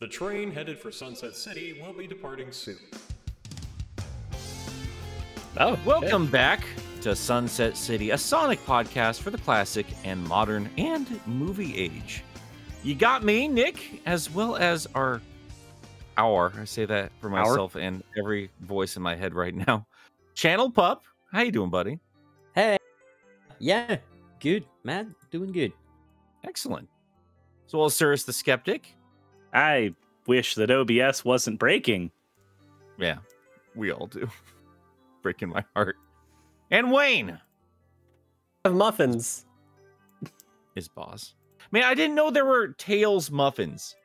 The train headed for Sunset City will be departing soon. Oh, Welcome back to Sunset City, a Sonic podcast for the classic and modern and movie age. You got me, Nick, as well as our our. I say that for Our? myself and every voice in my head right now. Channel Pup, how you doing, buddy? Hey. Yeah. Good, man. Doing good. Excellent. As well as Cyrus the Skeptic. I wish that OBS wasn't breaking. Yeah, we all do. Breaking my heart. And Wayne, Of muffins. his boss. Man, I didn't know there were Tails muffins.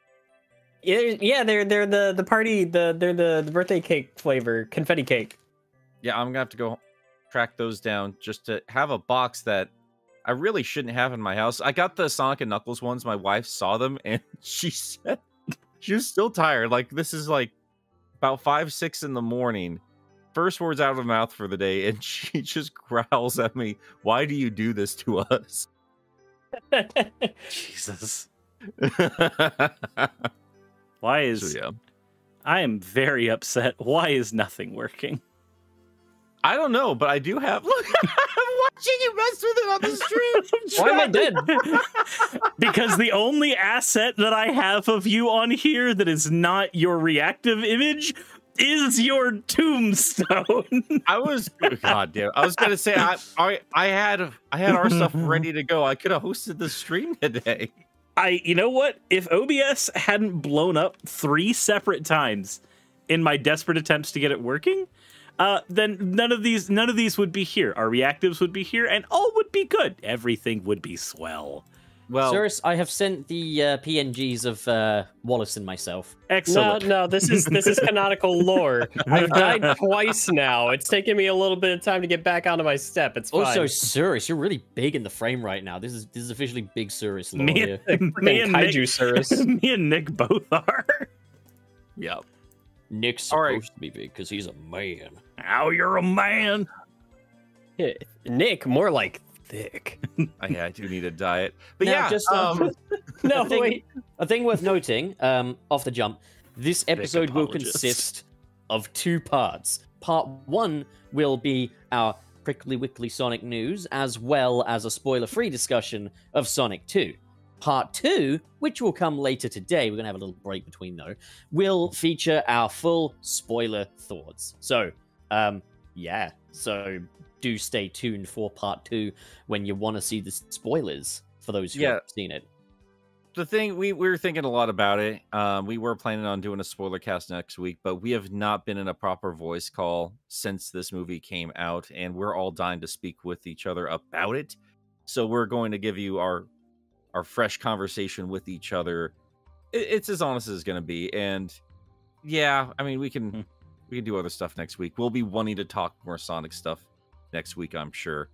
Yeah, yeah, they're they're the the party the they're the, the birthday cake flavor confetti cake. Yeah, I'm gonna have to go track those down just to have a box that I really shouldn't have in my house. I got the Sonic and Knuckles ones. My wife saw them and she said she was still tired. Like this is like about five, six in the morning. First words out of her mouth for the day, and she just growls at me, Why do you do this to us? Jesus. Why is so, yeah. I am very upset. Why is nothing working? I don't know, but I do have look I'm watching you mess on the stream. Why am I dead? because the only asset that I have of you on here that is not your reactive image is your tombstone. I was God damn. I was gonna say I I I had I had our stuff ready to go. I could have hosted the stream today. I you know what? If OBS hadn't blown up three separate times in my desperate attempts to get it working, uh, then none of these none of these would be here. Our reactives would be here, and all would be good. Everything would be swell. Well, Cyrus, I have sent the uh, PNGs of uh, Wallace and myself. Excellent. no, no, this is this is canonical lore. I've died twice now. It's taken me a little bit of time to get back onto my step. It's fine. Also, Cyrus, you're really big in the frame right now. This is this is officially big Cyrus lore Me here. and, me Freaking and kaiju Nick, Cyrus. me and Nick both are. yeah. Nick's supposed right. to be big because he's a man. Ow, you're a man. Yeah, Nick, more like thick. I, yeah, I do need a diet. But Now, yeah, just, um, um, No, I think- wait. A thing worth noting, um, off the jump, this episode will consist of two parts. Part one will be our prickly wickly Sonic news, as well as a spoiler-free discussion of Sonic 2. Part two, which will come later today, we're gonna have a little break between though, will feature our full spoiler thoughts. So, um, yeah, so do stay tuned for part two when you want to see the spoilers for those who Yeah. haven't seen it. the thing we, we were thinking a lot about it. Um, we were planning on doing a spoiler cast next week, but we have not been in a proper voice call since this movie came out, and we're all dying to speak with each other about it. So we're going to give you our our fresh conversation with each other. It, it's as honest as it's going to be, and yeah, I mean we can Hmm. we can do other stuff next week. We'll be wanting to talk more Sonic stuff next week, I'm sure.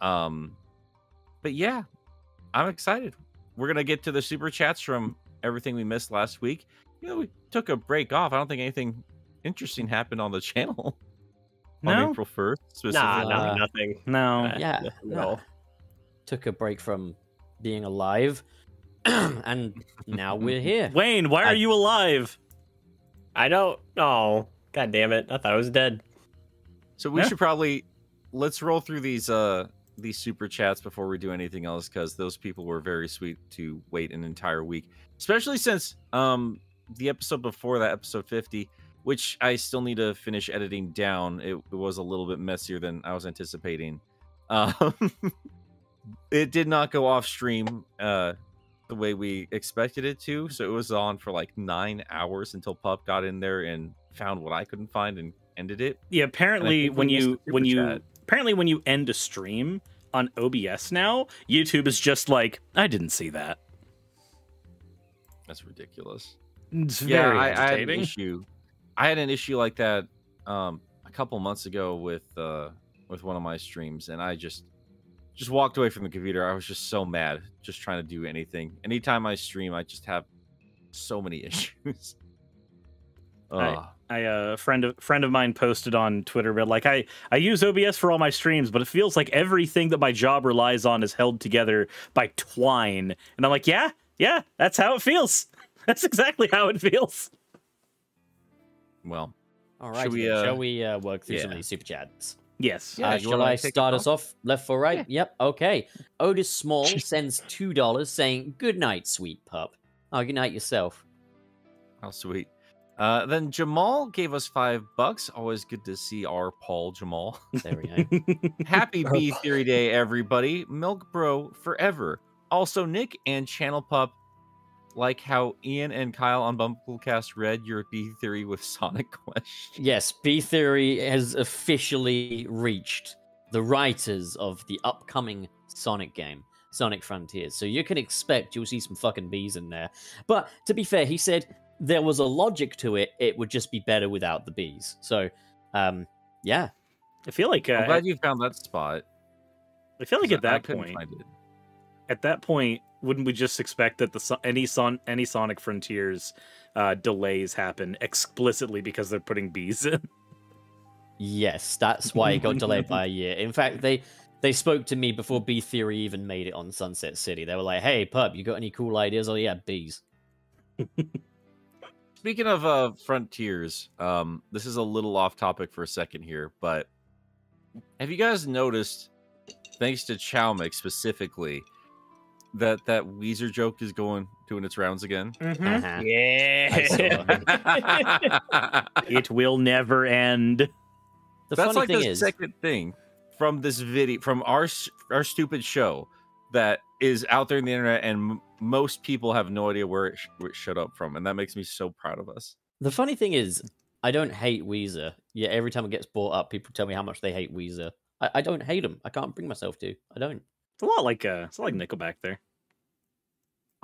Um, but yeah, I'm excited. We're gonna get to the super chats from everything we missed last week. You know, we took a break off. I don't think anything interesting happened on the channel on No? April first. Nah, Specifically, nah, Uh, nothing. No. yeah, no. Took a break from being alive, and now we're here. Wayne, why I- are you alive? I don't. Oh, god damn it! I thought I was dead. so we Yeah. should probably let's roll through these uh these super chats before we do anything else because those people were very sweet to wait an entire week, especially since um the episode before that episode 50 which i still need to finish editing down it, it was a little bit messier than i was anticipating um it did not go off stream uh the way we expected it to so it was on for like nine hours until pup got in there and found what i couldn't find and ended it Yeah, apparently when you when super you chat. apparently when you end a stream on OBS now, YouTube is just like, I didn't see that. that's ridiculous It's yeah very I, I had an issue i had an issue like that um a couple months ago with uh with one of my streams and i just just walked away from the computer i was just so mad just trying to do anything anytime i stream i just have so many issues Right. Ugh. I a friend of friend of mine posted on Twitter, but like I I use OBS for all my streams, but it feels like everything that my job relies on is held together by twine, and I'm like, yeah, yeah, that's how it feels. That's exactly how it feels. Well, All right, we, shall uh, we uh, work through some of these super chats? Yes. Yeah, uh, you shall wanna I start us off left for right? Yep. Okay. Otis Small sends two dollars, saying, "Good night, sweet pup." Oh, good night yourself. how sweet. Uh, then Jamal gave us five bucks. Always good to see our Paul Jamal. There we go. Happy B Theory Day, everybody. Milk Bro forever. Also, Nick and Channel Pup, like how Ian and Kyle on BumbleKast read your B Theory with Sonic question. yes, B Theory has officially reached the writers of the upcoming Sonic game, Sonic Frontiers. So you can expect you'll see some fucking bees in there. But to be fair, he said there was a logic to it. It would just be better without the bees. So, um, yeah. I feel like I'm uh, glad you found that spot. I feel like at that couldn't point, find it. At that point, wouldn't we just expect that the any son any Sonic Frontiers uh, delays happen explicitly because they're putting bees in? Yes, that's why it got delayed by a year. In fact, they they spoke to me before B Theory even made it on Sunset City. They were like, "Hey, pup, you got any cool ideas?" Oh yeah, bees. Speaking of uh, Frontiers, um, this is a little off topic for a second here, but have you guys noticed, thanks to Chowmix specifically, that that Weezer joke is going doing its rounds again? Mm-hmm. Uh-huh. Yeah. it will never end. The That's funny like thing the is, second thing from this video, from our our stupid show that is out there in the internet, and m- most people have no idea where it, sh- where it showed up from, and that makes me so proud of us. the funny thing is, I don't hate Weezer. Yeah, every time it gets brought up, people tell me how much they hate Weezer. I, I don't hate them. I can't bring myself to. I don't. It's a lot like uh, it's a lot like Nickelback there.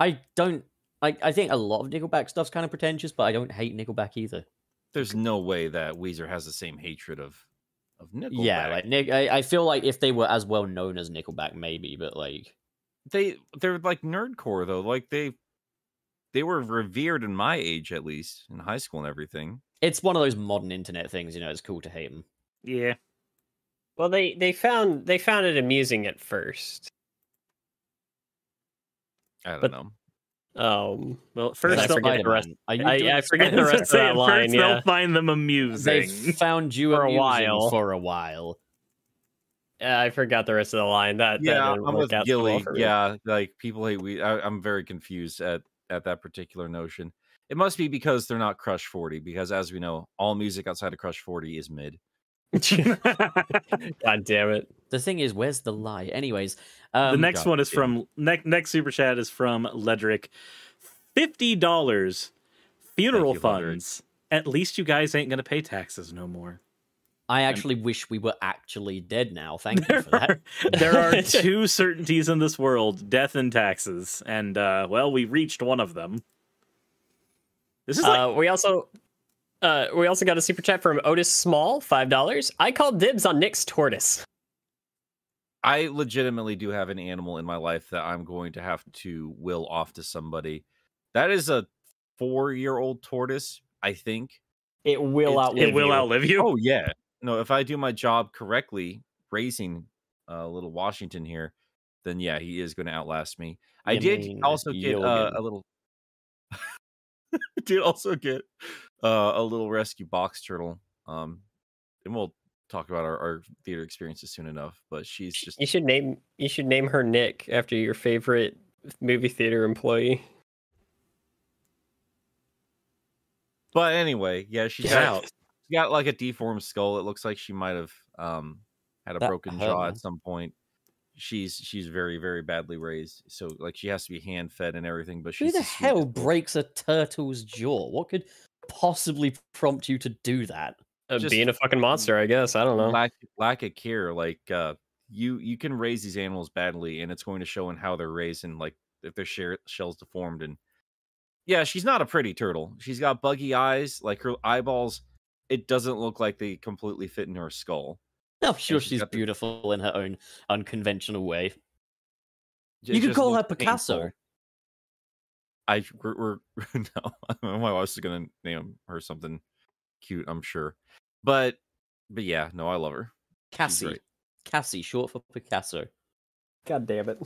I don't. I, I think a lot of Nickelback stuff's kind of pretentious, but I don't hate Nickelback either. There's no way that Weezer has the same hatred of of Nickelback. Yeah, like Nick. I, I feel like if they were as well known as Nickelback, maybe, but like, they they're like nerdcore though. Like they they were revered in my age at least in high school and everything. it's one of those modern internet things. You know, it's cool to hate them. Yeah. well, they they found they found it amusing at first. I don't But- know. Um, Well, I first they'll, forget the rest- Spider-Man. Are you I- I forget the rest of that line, First yeah. they'll find them amusing. They found you For a while. For a while. yeah, I forgot the rest of the line. That that Yeah, didn't I'm with out so well Gilly. yeah, like people hate we. I, I'm very confused at at that particular notion. It must be because they're not Crush 40. Because as we know, all music outside of Crush 40 is mid. God damn it! The thing is, where's the lie? Anyways, the um, next God one is damn. from next next super chat is from Ledric. Fifty dollars funeral you, Ledric. funds. At least you guys ain't gonna pay taxes no more. I actually wish we were actually dead now. Thank you for that. are, there are two certainties in this world: death and taxes. And uh, well, we reached one of them. This is like Uh, we also uh, we also got a super chat from Otis Small, five dollars. I called dibs on Nick's tortoise. I legitimately do have an animal in my life that I'm going to have to will off to somebody. That is a four year old tortoise, I think. It will It's- outlive it will you. outlive you. Oh yeah. No, if I do my job correctly, raising uh, little Washington here, then yeah, he is going to outlast me. I You did mean also get uh, get- a little. did also get uh, a little rescue box turtle. Um, and we'll talk about our, our theater experiences soon enough. But she's just You should name you should name her Nick after your favorite movie theater employee. But anyway, yeah, she's Get got, out. she's got like a deformed skull. It looks like she might have um had a That broken hurt, jaw at some point. She's she's very very badly raised, so like she has to be hand fed and everything. But Who the hell breaks a turtle's jaw? What could possibly prompt you to do that? Uh, Just- being a fucking monster, I guess. I don't know. lack lack of care? Like uh, you you can raise these animals badly, and it's going to show in how they're raised and like if their share, shells deformed. And yeah, she's not a pretty turtle. She's got buggy eyes, like her eyeballs. It doesn't look like they completely fit in her skull. I'm sure she's she's got the- beautiful in her own unconventional way. It you could call her Picasso. painful. I we're, we're no, my wife's gonna name her something cute, I'm sure. But but yeah, no, I love her. She's Cassie. great. Cassie, short for Picasso. God damn it.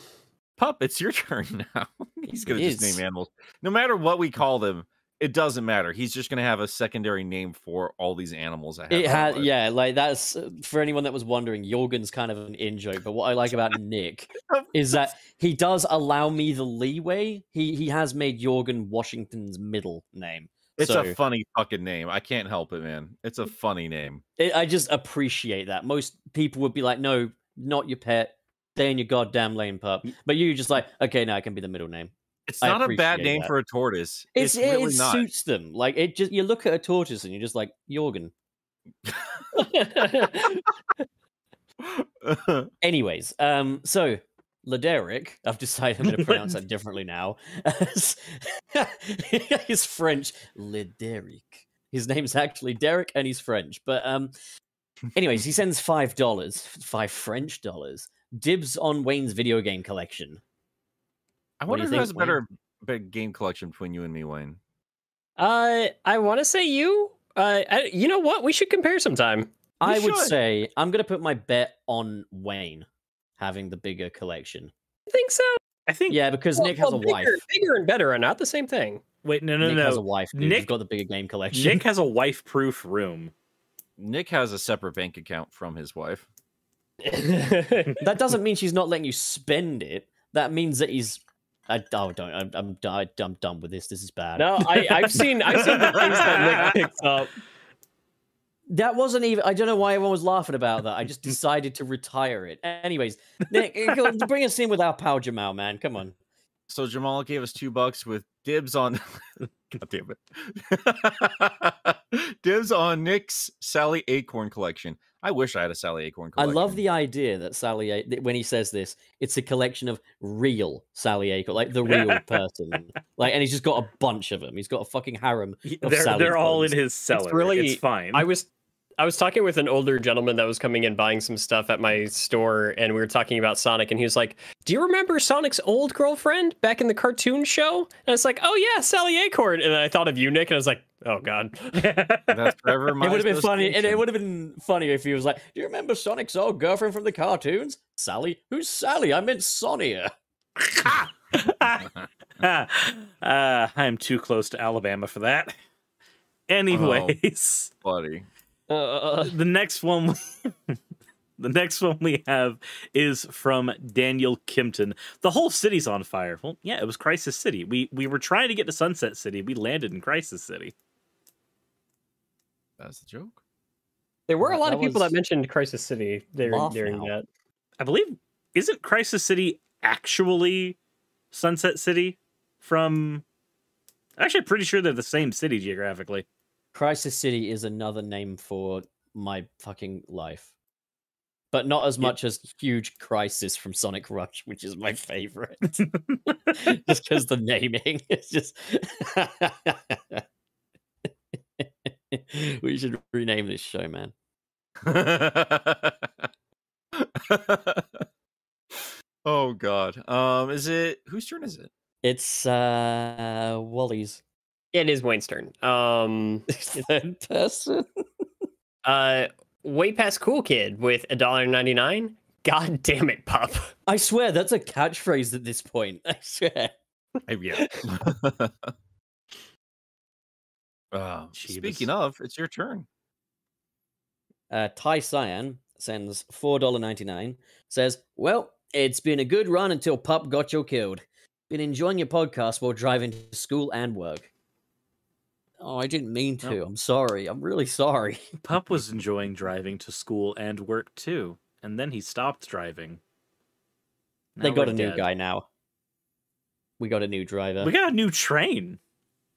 Pup, it's your turn now. He's gonna It just is. name animals. No matter what we call them, it doesn't matter. He's just gonna have a secondary name for all these animals. I have. It had, yeah, like that's uh, for anyone that was wondering. Jorgen's kind of an in joke, but what I like about Nick is that he does allow me the leeway. He he has made Jorgen Washington's middle name. It's so, a funny fucking name. I can't help it, man. It's a funny name. it- I just appreciate that. Most people would be like, "No, not your pet. Stay in your goddamn lane, pup." But you just like, okay, now it can be the middle name. It's I not a bad name that. for a tortoise. It's, It's, it, really it not. suits them. Like it just you look at a tortoise and you're just like Jorgen. Anyways, um, so Lederic, I've decided I'm going to pronounce that differently now. he's French. Lederic. His name's actually Derek, and he's French. But um, anyways, he sends five dollars, five French dollars. Dibs on Wayne's video game collection. I wonder you who think, has a Wayne? better big game collection between you and me, Wayne. uh, I want to say you. Uh, I, you know what? We should compare sometime. I would say I'm going to put my bet on Wayne having the bigger collection. I think so. I think. Yeah, because Well- Nick has well, a wife. bigger, Bigger and better are not the same thing. Wait, no, no, no. Nick no. has a wife. Dude. He's Nick- got the bigger game collection. Nick has a wife-proof room. Nick has a separate bank account from his wife. that doesn't mean she's not letting you spend it. That means that he's. I oh, don't. I'm I'm, I- I'm done with this. This is bad. no, I, I've seen I've seen the things that Nick picks up. that wasn't even. I don't know why everyone was laughing about that. I just decided to retire it. Anyways, Nick, bring us in with our pal Jamal, man. Come on. So Jamal gave us two bucks with dibs on. God damn it! dibs on Nick's Sally Acorn collection. I wish I had a Sally Acorn collection. I love the idea that Sally, A- that when he says this, it's a collection of real Sally Acorn, like the real person. Like, and he's just got a bunch of them. He's got a fucking harem. Of They're, Sally they're all in his cellar. It's, really- fine. I was I was talking with an older gentleman that was coming in buying some stuff at my store, and we were talking about Sonic, and he was like, "Do you remember Sonic's old girlfriend back in the cartoon show?" And I was like, "Oh yeah, Sally Acorn." And I thought of you, Nick, and I was like, "Oh God." That's forever It would have been funny, and it would have been funny if he was like, "Do you remember Sonic's old girlfriend from the cartoons, Sally? Who's Sally? I meant Sonia." uh, I'm too close to Alabama for that. Anyways, buddy. Uh, the next one, the next one we have is from Daniel Kimpton. The whole city's on fire. Well, yeah, it was Crisis City. We we were trying to get to Sunset City. We landed in Crisis City. That's the joke. There were a lot that of people that mentioned Crisis City during, during now. that. I believe isn't Crisis City actually Sunset City from? Actually, pretty sure they're the same city geographically. Crisis City is another name for my fucking life, but not as much as Huge Crisis from Sonic Rush, which is my favorite. just because the naming is just. we should rename this show, man. oh god. Um, is it whose turn is it? It's uh Wally's It is Wayne's turn. Um, third person. uh, way past cool kid with a dollar ninety nine. God damn it, pup. I swear that's a catchphrase at this point. I swear. Oh, yeah. Uh, speaking of, it's your turn. Uh, Ty Cyan sends four dollar ninety nine. Says, "Well, it's been a good run until Pup got you killed. Been enjoying your podcast while driving to school and work." Oh, I didn't mean to. I'm sorry. I'm really sorry. Pup was enjoying driving to school and work too, and then he stopped driving. they got a new dead. guy now. We got a new driver. We got a new train.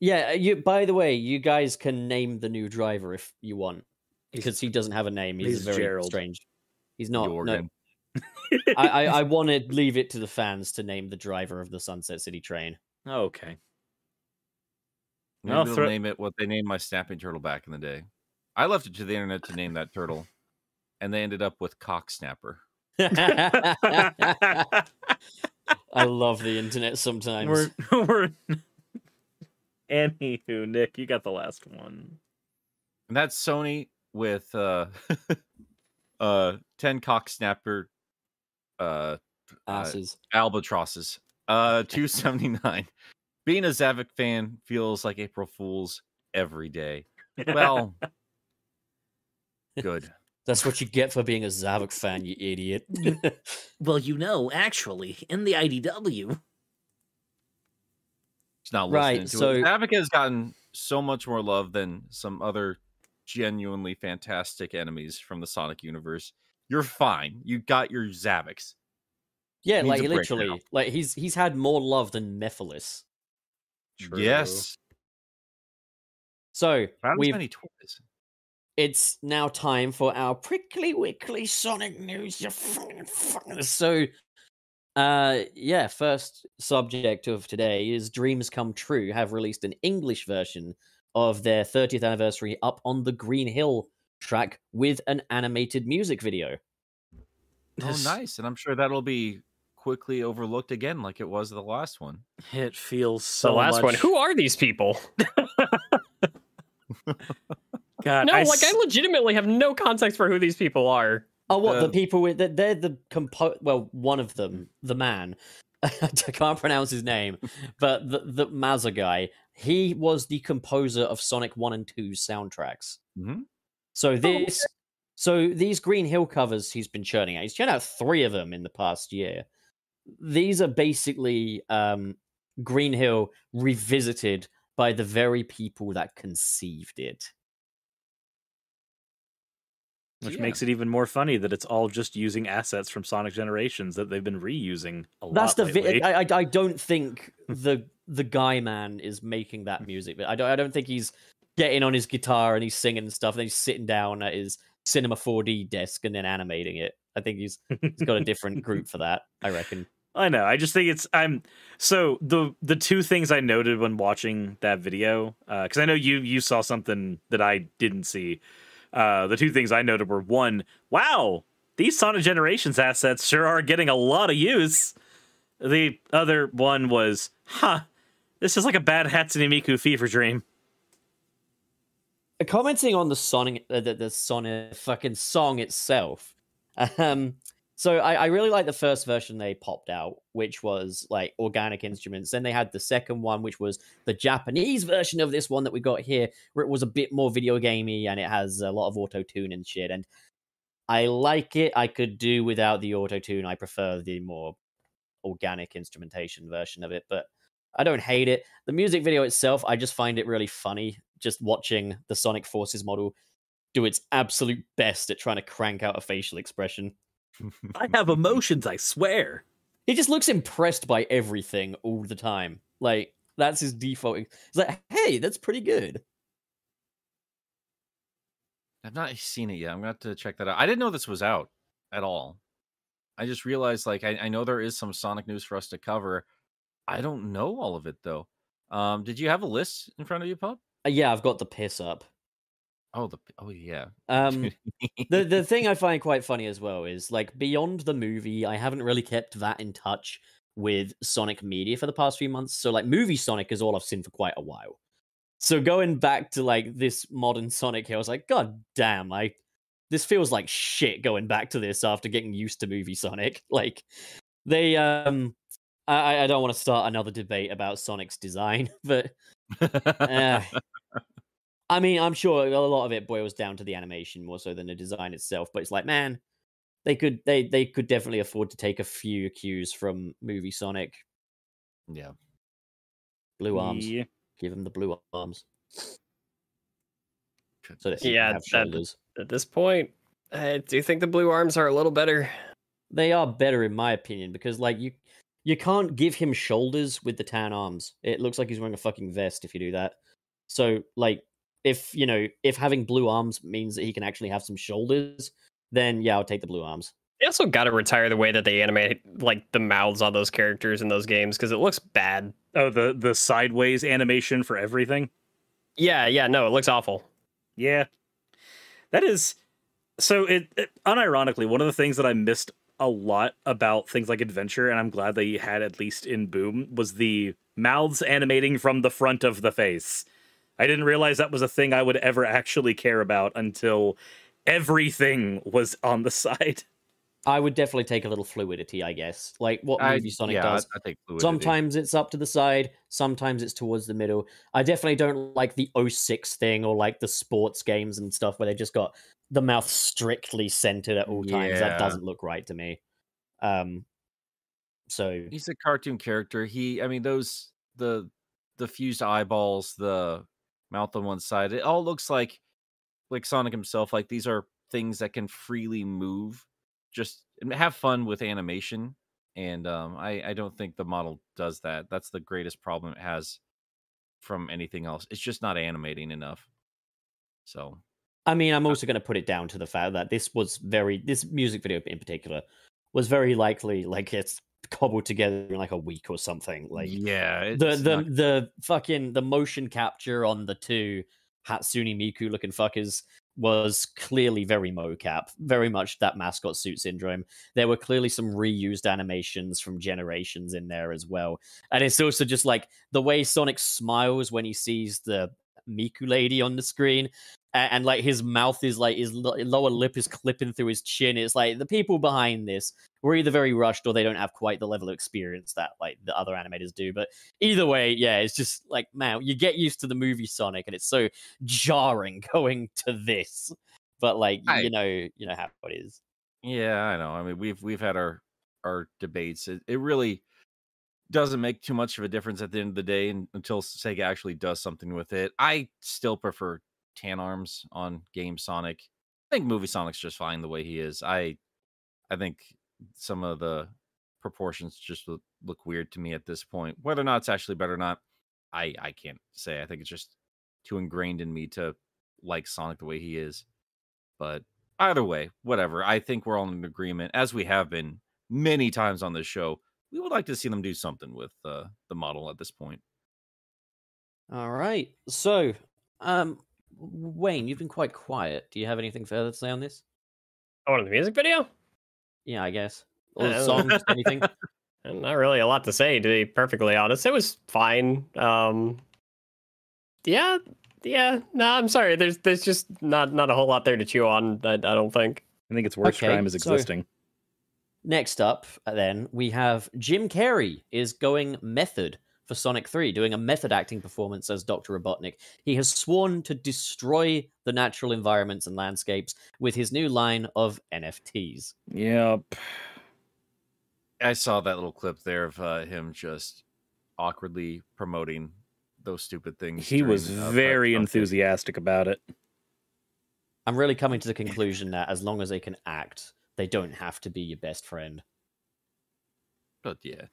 Yeah, uh, you. By the way, you guys can name the new driver if you want, because he doesn't have a name. He's, he's very Gerald. strange. He's not. No, I, I, I want to leave it to the fans to name the driver of the Sunset City train. Okay. Maybe I'll they'll throw- name it what they named my snapping turtle back in the day. I left it to the internet to name that turtle, and they ended up with cock snapper. I love the internet sometimes. We're we're. Anywho, Nick, you got the last one. And that's Sony with uh uh 10 cock snapper uh uh, albatrosses. Uh, two seventy nine. Being a Zavok fan feels like April Fools every day. Well, good. That's what you get for being a Zavok fan, you idiot. well, you know, actually, in the IDW, It's not Right, listening to so- it. Zavok has gotten so much more love than some other genuinely fantastic enemies from the Sonic universe. You're fine. You got your Zavoks. yeah, like literally, now. like he's he's had more love than Mephiles. Yes. So we've it's now time for our prickly wickly Sonic news. You fucking fucking so. Uh, yeah. First subject of today is Dreams Come True have released an English version of their 30th anniversary up on the Green Hill track with an animated music video. Oh, nice. And I'm sure that'll be quickly overlooked again, like it was the last one. it feels so the last one. Who are these people? God, No, I like I s- legitimately have no context for who these people are. Oh, what the Um, people with that? They're the compo. Well, one of them, the man. I can't pronounce his name, but the the Mazza guy. He was the composer of Sonic One and 2's soundtracks. Mhm. So this, so these Green Hill covers he's been churning out. He's churned out three of them in the past year. These are basically um, Green Hill revisited by the very people that conceived it. which Yeah. makes it even more funny that it's all just using assets from Sonic Generations that they've been reusing a lot. That's the. lately. Vi- I, I I don't think the the guy man is making that music. But I don't. I don't think he's getting on his guitar and he's singing and stuff. And he's sitting down at his Cinema 4D desk and then animating it. I think he's he's got a different group for that. I reckon. I know. I just think it's I'm so the the two things I noted when watching that video because I know you you saw something that I didn't see. Uh, the two things I noted were one, wow, these Sonic Generations assets sure are getting a lot of use. The other one was, huh, this is like a bad Hatsune Miku fever dream. Uh, Commenting on the Sonic, uh, the, the Sonic fucking song itself. Um, so I, I really like the first version they popped out, which was like organic instruments. Then they had the second one, which was the Japanese version of this one that we got here, where it was a bit more video gamey and it has a lot of auto tune and shit. And I like it. I could do without the auto tune. I prefer the more organic instrumentation version of it, but I don't hate it. The music video itself, I just find it really funny. Just watching the Sonic Forces model do its absolute best at trying to crank out a facial expression. I have emotions, I swear. He just looks impressed by everything all the time. Like that's his default. He's like, "Hey, that's pretty good." I've not seen it yet. I'm gonna have to check that out. I didn't know this was out at all. I just realized like I, I know there is some Sonic news for us to cover. I don't know all of it though. Um, did you have a list in front of you, Pup? Uh, yeah, I've got the piss up. Oh the oh yeah. Um, the the thing I find quite funny as well is like beyond the movie, I haven't really kept that in touch with Sonic media for the past few months. So like movie Sonic is all I've seen for quite a while. So going back to like this modern Sonic here, I was like, God damn, I this feels like shit going back to this after getting used to movie Sonic. Like they um I, I don't want to start another debate about Sonic's design, but uh, I mean, I'm sure a lot of it boils down to the animation more so than the design itself. But it's like, man, they could they they could definitely afford to take a few cues from movie Sonic. yeah. Blue arms, Yeah. give him the blue arms. So Goodness. that Yeah, have that- shoulders. At this point, I do think the blue arms are a little better. They are better in my opinion because like you you can't give him shoulders with the tan arms. It looks like he's wearing a fucking vest if you do that. So like if you know if having blue arms means that he can actually have some shoulders, then yeah, I'll take the blue arms. They also got to retire the way that they animate like the mouths on those characters in those games because it looks bad. Oh, the the sideways animation for everything. Yeah, yeah, no, it looks awful. Yeah. That is so it, it unironically one of the things that I missed a lot about things like adventure and I'm glad they had at least in Boom was the mouths animating from the front of the face. I didn't realize that was a thing I would ever actually care about until everything was on the side. I would definitely take a little fluidity, I guess. Like what I, movie Sonic yeah, does. I, I think fluidity. Sometimes it's up to the side, sometimes it's towards the middle. I definitely don't like the 06 thing or like the sports games and stuff where they just got the mouth strictly centered at all times. Yeah. That doesn't look right to me. Um so he's a cartoon character. He, I mean, those the the fused eyeballs, the mouth on one side, it all looks like like Sonic himself. Like these are things that can freely move. Just have fun with animation. And um, I I don't think the model does that. That's the greatest problem it has from anything else. It's just not animating enough. So I mean, I'm also going to put it down to the fact that this was very this music video in particular was very likely like it's cobbled together in like a week or something. Like yeah, the the not- the fucking the motion capture on the two Hatsune Miku looking fuckers was clearly very mocap, very much that mascot suit syndrome. There were clearly some reused animations from generations in there as well. And it's also just like the way Sonic smiles when he sees the Miku lady on the screen. a- And, like his mouth is like his lo- lower lip is clipping through his chin. It's like the people behind this were either very rushed or they don't have quite the level of experience that like the other animators do. But either way, yeah, it's just like man, you get used to the movie Sonic, and it's so jarring going to this. But like I- you know, you know how it is. Yeah, I know. I mean, we've we've had our our debates. It, it really doesn't make too much of a difference at the end of the day until Sega actually does something with it. I still prefer Tan Arms on Game Sonic. I think Movie Sonic's just fine the way he is. I I think some of the proportions just look, weird to me at this point. Whether or not it's actually better or not, I I can't say. I think it's just too ingrained in me to like Sonic the way he is. But either way, whatever. I think we're all in agreement, as we have been many times on this show. We would like to see them do something with uh, the model at this point. All right. So, um, Wayne, you've been quite quiet. Do you have anything further to say on this? Oh, on the music video? Yeah, I guess. Or Uh, songs, anything? Not really a lot to say, to be perfectly honest. It was fine. Um, yeah, yeah. No, I'm sorry. There's there's just not not a whole lot there to chew on. I, I don't think. I think it's worse Okay, crime is so- existing. Next up, uh, then we have Jim Carrey is going method for Sonic 3, doing a method acting performance as Dr. Robotnik. He has sworn to destroy the natural environments and landscapes with his new line of NFTs. Yep. I saw that little clip there of uh, him just awkwardly promoting those stupid things. He was during, uh, very Pride enthusiastic about it. I'm really coming to the conclusion that as long as they can act, they don't have to be your best friend. But yeah,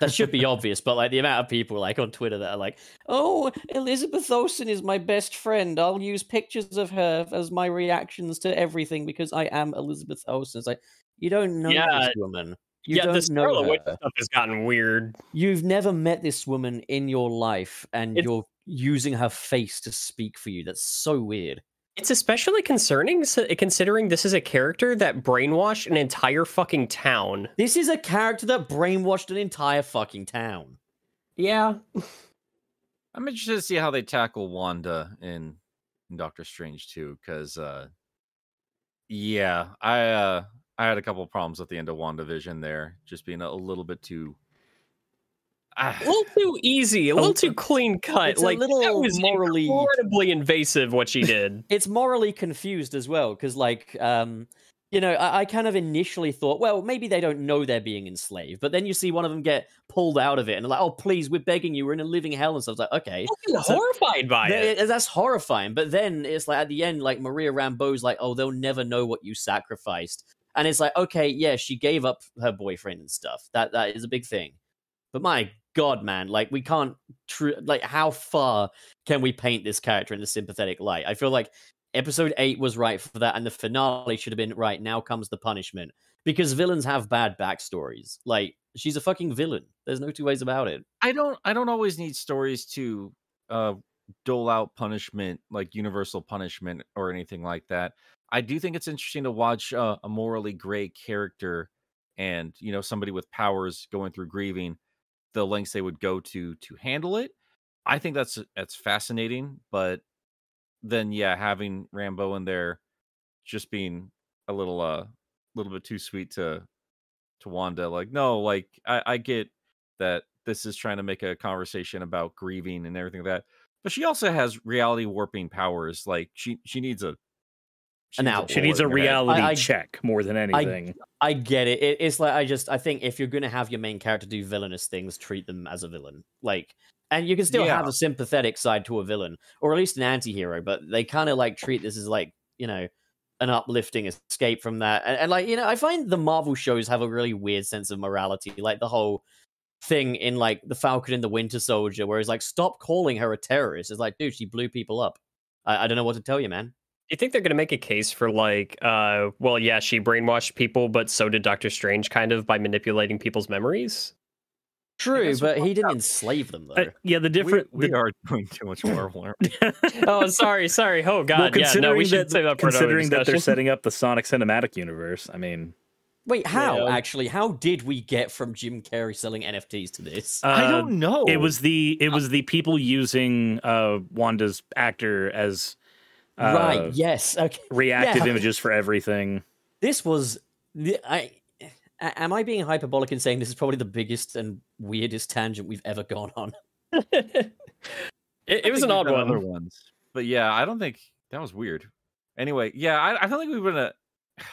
That should be obvious, but like the amount of people like on Twitter that are like, "Oh, Elizabeth Olsen is my best friend. I'll use pictures of her as my reactions to everything because I am Elizabeth Olsen." It's like you don't know Yeah. this woman. You yeah, don't know her. stuff has gotten weird. You've never met this woman in your life, and It's- you're using her face to speak for you. That's so weird. It's especially concerning considering this is a character that brainwashed an entire fucking town. This is a character that brainwashed an entire fucking town. Yeah. I'm interested to see how they tackle Wanda in, in Doctor Strange too, because uh, yeah, I uh, I had a couple problems at the end of WandaVision there, just being a, a little bit too. Ah, A little too easy, a little too clean cut. it's a like that little was morally- incredibly invasive what she did. it's morally confused as well because like um you know I, I kind of initially thought well maybe they don't know they're being enslaved but then you see one of them get pulled out of it and like oh please we're begging you we're in a living hell and stuff It's like okay So- horrified by Th- it. that's horrifying but then it's like at the end like maria rambeau's like oh they'll never know what you sacrificed and it's like okay yeah she gave up her boyfriend and stuff that that is a big thing but my god man like we can't tr- like how far can we paint this character in a sympathetic light? I feel like episode 8 was right for that and the finale should have been right now comes the punishment. Because villains have bad backstories. Like she's a fucking villain. There's no two ways about it. I don't I don't always need stories to uh dole out punishment like universal punishment or anything like that. I do think it's interesting to watch uh, a morally gray character and you know somebody with powers going through grieving the lengths they would go to to handle it. I think that's that's fascinating, but then yeah, having Rambeau in there just being a little uh little bit too sweet to to Wanda. Like, no, like I, I get that this is trying to make a conversation about grieving and everything like that. But she also has reality warping powers. Like she she needs a An out- She needs a bullet in her head. reality I- I- check more than anything. I get it. it. It's like I just I think if you're gonna have your main character do villainous things, treat them as a villain. Like, and you can still have a sympathetic side to a villain, or at least an anti-hero. But they kind of like treat this as like you know an uplifting escape from that. And, and like you know, I find the Marvel shows have a really weird sense of morality. Like the whole thing in like the Falcon and the Winter Soldier, where he's like, stop calling her a terrorist. It's like, dude, she blew people up. I, I don't know what to tell you, man. Do you think they're going to make a case for like, uh, well, yeah, she brainwashed people, but so did Doctor Strange, kind of by manipulating people's memories? True, but he didn't enslave them though. Uh, yeah, the different. we the- are doing too much Marvel. aren't we? oh, sorry, sorry. Oh God, well, yeah, considering no, we should that, save that for another considering that they're setting up the Sonic cinematic universe. I mean, Wait, how Yeah. actually? How did we get from Jim Carrey selling NFTs to this? I uh, don't know. It was the it was the people using uh Wanda's actor as uh, right. Yes. Okay. reactive Yeah. images for everything. This was. The, I. a- Am I being hyperbolic in saying this is probably the biggest and weirdest tangent we've ever gone on? it, it was an odd one. Other ones, but yeah, I don't think that was weird. Anyway, yeah, I, I don't think we would have.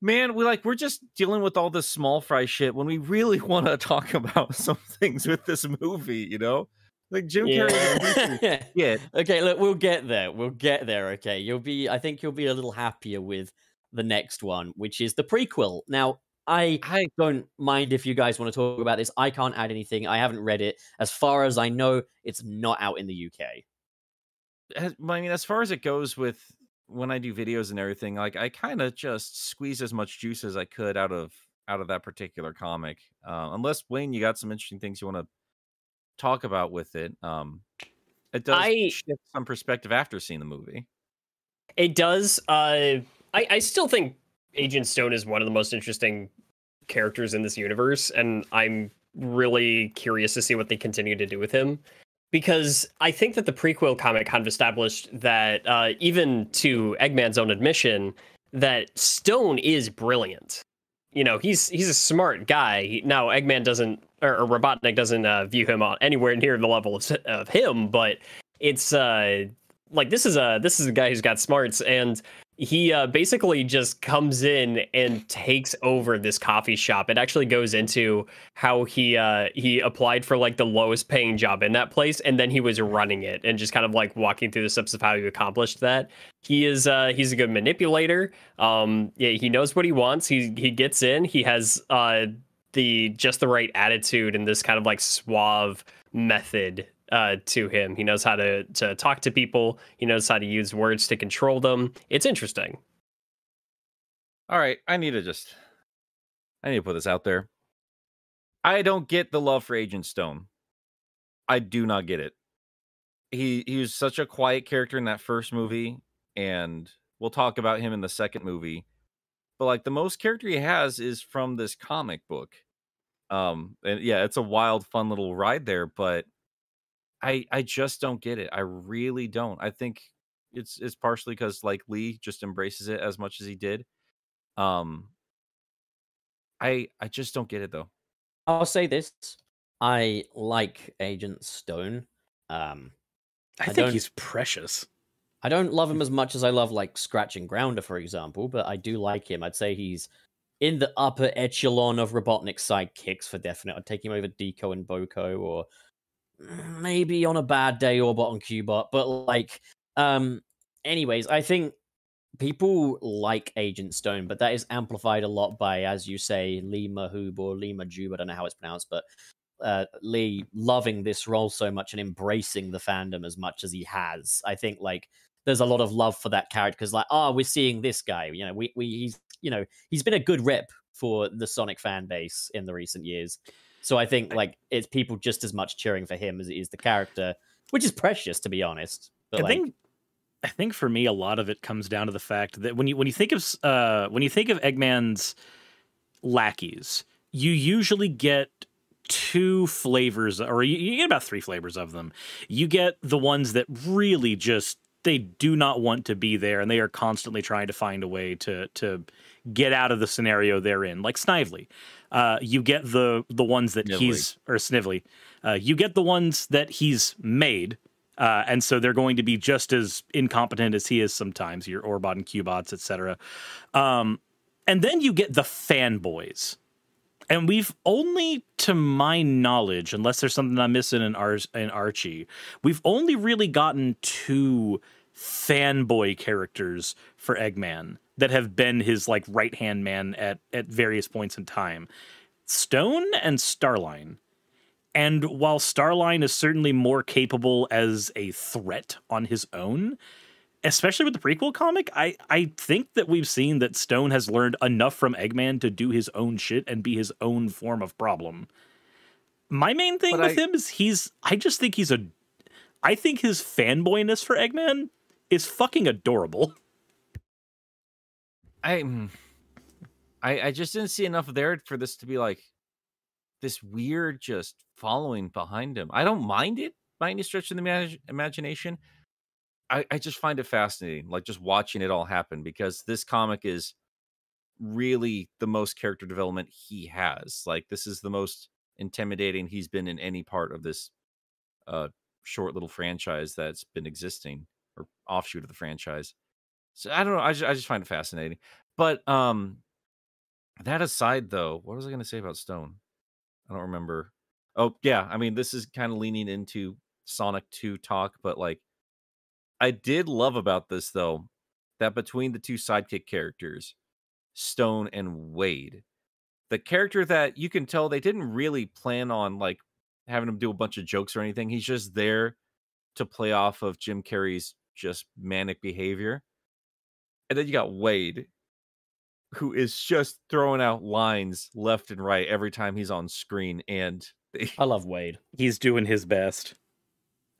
Man, we like we're just dealing with all this small fry shit when we really want to talk about some things with this movie. You know, like Jim Yeah. Carrey. Yeah, okay. Look, we'll get there. We'll get there. Okay. You'll be. I think you'll be a little happier with the next one, which is the prequel. Now, I I don't mind if you guys want to talk about this. I can't add anything. I haven't read it. As far as I know, it's not out in the UK. I mean, as far as it goes with when I do videos and everything, like I kind of just squeeze as much juice as I could out of out of that particular comic. Uh, unless Wayne, you got some interesting things you want to talk about with it. Um, it does I- shift some perspective after seeing the movie. It does. Uh, I, I still think Agent Stone is one of the most interesting characters in this universe, and I'm really curious to see what they continue to do with him. Because I think that the prequel comic kind of established that, uh, even to Eggman's own admission, that Stone is brilliant. You know, he's he's a smart guy. Now, Eggman doesn't, or, or Robotnik doesn't uh, view him on anywhere near the level of, of him, but it's uh, like this is a this is a guy who's got smarts and he uh, basically just comes in and takes over this coffee shop. It actually goes into how he uh, he applied for like the lowest paying job in that place, and then he was running it and just kind of like walking through the steps of how he accomplished that. He is uh, he's a good manipulator. Um, yeah, he knows what he wants. He he gets in. He has uh, the just the right attitude and this kind of like suave method uh, to him. He knows how to to talk to people. He knows how to use words to control them. It's interesting. All right, I need to just I need to put this out there. I don't get the love for Agent Stone. I do not get it. He he was such a quiet character in that first movie, and we'll talk about him in the second movie. But like the most character he has is from this comic book. Um and yeah, it's a wild, fun little ride there, but I I just don't get it. I really don't. I think it's it's partially because like Lee just embraces it as much as he did. Um I I just don't get it though. I'll say this: I like Agent Stone. Um, I, I think don't- he's precious. I don't love him as much as I love like Scratch and Grounder, for example, but I do like him. I'd say he's in the upper echelon of Robotnik sidekicks for definite. I'd take him over Decoe and Bocoe, or maybe on a bad day Orbot on Cubot. But like, um, anyways, I think people like Agent Stone, but that is amplified a lot by, as you say, Lee Mahoob or Lee Majub. I don't know how it's pronounced, but uh, Lee loving this role so much and embracing the fandom as much as he has. I think like there's a lot of love for that character because like, oh, we're seeing this guy. You know, we we he's you know he's been a good rep for the Sonic fan base in the recent years. So I think like it's people just as much cheering for him as it is the character, which is precious to be honest. But I like, think I think for me a lot of it comes down to the fact that when you when you think of uh when you think of Eggman's lackeys, you usually get two flavors or you, you get about three flavors of them. You get the ones that really just they do not want to be there and they are constantly trying to find a way to to get out of the scenario they're in. Like snively uh, you get the the ones that Snively. he's or snively uh, you get the ones that he's made uh, and so they're going to be just as incompetent as he is sometimes your orbot and cubots etc um, and then you get the fanboys and we've only to my knowledge unless there's something i'm missing in, Ar- in archie we've only really gotten two fanboy characters for eggman that have been his like right hand man at at various points in time. Stone and starline. And while starline is certainly more capable as a threat on his own especially with the prequel comic, I I think that we've seen that Stone has learned enough from Eggman to do his own shit and be his own form of problem. My main thing But with I- him is he's I just think he's a I think his fanboyness for Eggman is fucking adorable. I, mm, I I just didn't see enough there for this to be like this weird just following behind him. I don't mind it by any stretch of the imag- imagination. I, I just find it fascinating, like just watching it all happen because this comic is really the most character development he has. Like this is the most intimidating he's been in any part of this uh short little franchise that's been existing or offshoot of the franchise. So I don't know. I just, I just find it fascinating. But um, that aside, though, what was I going to say about Stone? I don't remember. Oh yeah, I mean this is kind of leaning into Sonic Two talk, but like, I did love about this though that between the two sidekick characters, Stone and Wade, the character that you can tell they didn't really plan on like having him do a bunch of jokes or anything. He's just there to play off of Jim Carrey's just manic behavior. And then you got Wade, who is just throwing out lines left and right every time he's on screen. And they, I love Wade. He's doing his best.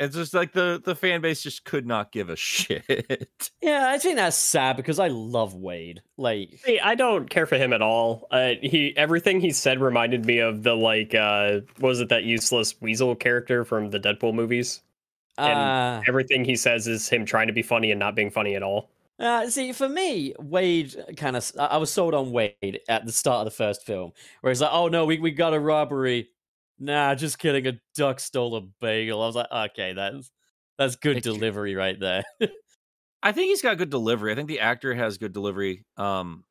It's just like the, the fan base just could not give a shit. Yeah, I think that's sad because I love Wade. Like, See, I don't care for him at all. Uh, he everything he said reminded me of the like uh what was it that useless weasel character from the Deadpool movies? And- uh, Everything he says is him trying to be funny and not being funny at all. Uh, see, for me, Wade kind of. I was sold on Wade at the start of the first film, where he's like, "Oh no, we we got a robbery." Nah, just kidding. A duck stole a bagel. I was like, okay, that's that's good It- delivery right there. I think he's got good delivery. I think the actor has good delivery. Um,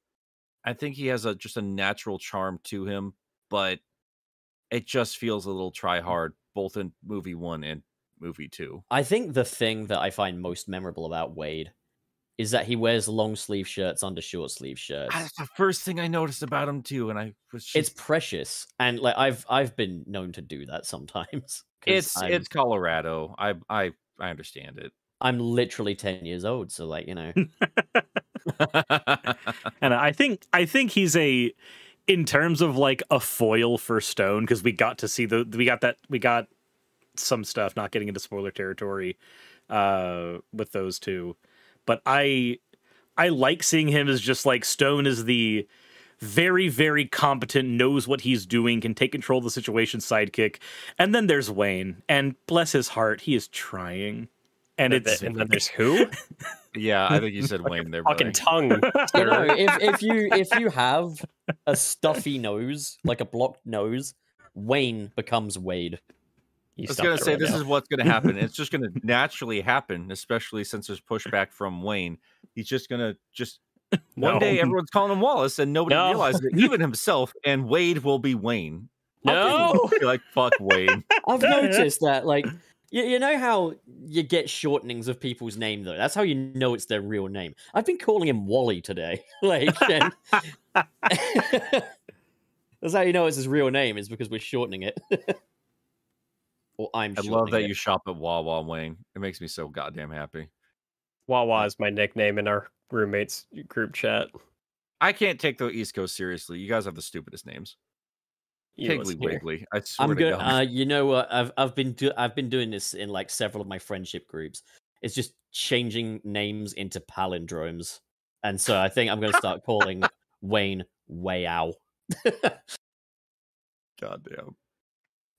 I think he has a just a natural charm to him, but it just feels a little try hard, both in movie one and movie two. I think the thing that I find most memorable about Wade is that he wears long sleeve shirts under short sleeve shirts. That's the first thing I noticed about him too, and I was just It's precious, and like I've I've been known to do that sometimes. it's I'm, it's Colorado. I I I understand it. I'm literally ten years old, so like you know, And I think I think he's a in terms of like a foil for Stone because we got to see the we got that we got some stuff not getting into spoiler territory uh with those two. But I I like seeing him as just like Stone is the very very competent knows what he's doing can take control of the situation sidekick and then there's Wayne and bless his heart he is trying and And, it's and then there's who? yeah, I think you said Wayne there. Fucking buddy. tongue. you know, if if you if you have a stuffy nose, like a blocked nose, Wayne becomes Wade. You I was gonna say right this now. is what's gonna happen. It's just gonna naturally happen, especially since there's pushback from Wayne. He's just gonna just one day everyone's calling him Wallace and nobody No. realizes it, even himself, and Wade will be Wayne. No. Be like fuck Wayne. I've noticed that, like, you, you know how you get shortenings of people's name, though. That's how you know it's their real name. I've been calling him Wally today. Like, and- that's how you know it's his real name is because we're shortening it. Or I'm. I love that it. you shop at Wawa, Wayne. It makes me so goddamn happy. Wawa is my nickname in our roommates group chat. I can't take the East Coast seriously. You guys have the stupidest names. You Piggly. Wiggly. I swear I'm to good. God. Uh, you know what? I've I've been do- I've been doing this in like several of my friendship groups. It's just changing names into palindromes, and so I think I'm going to start calling Wayne Wayow. Goddamn.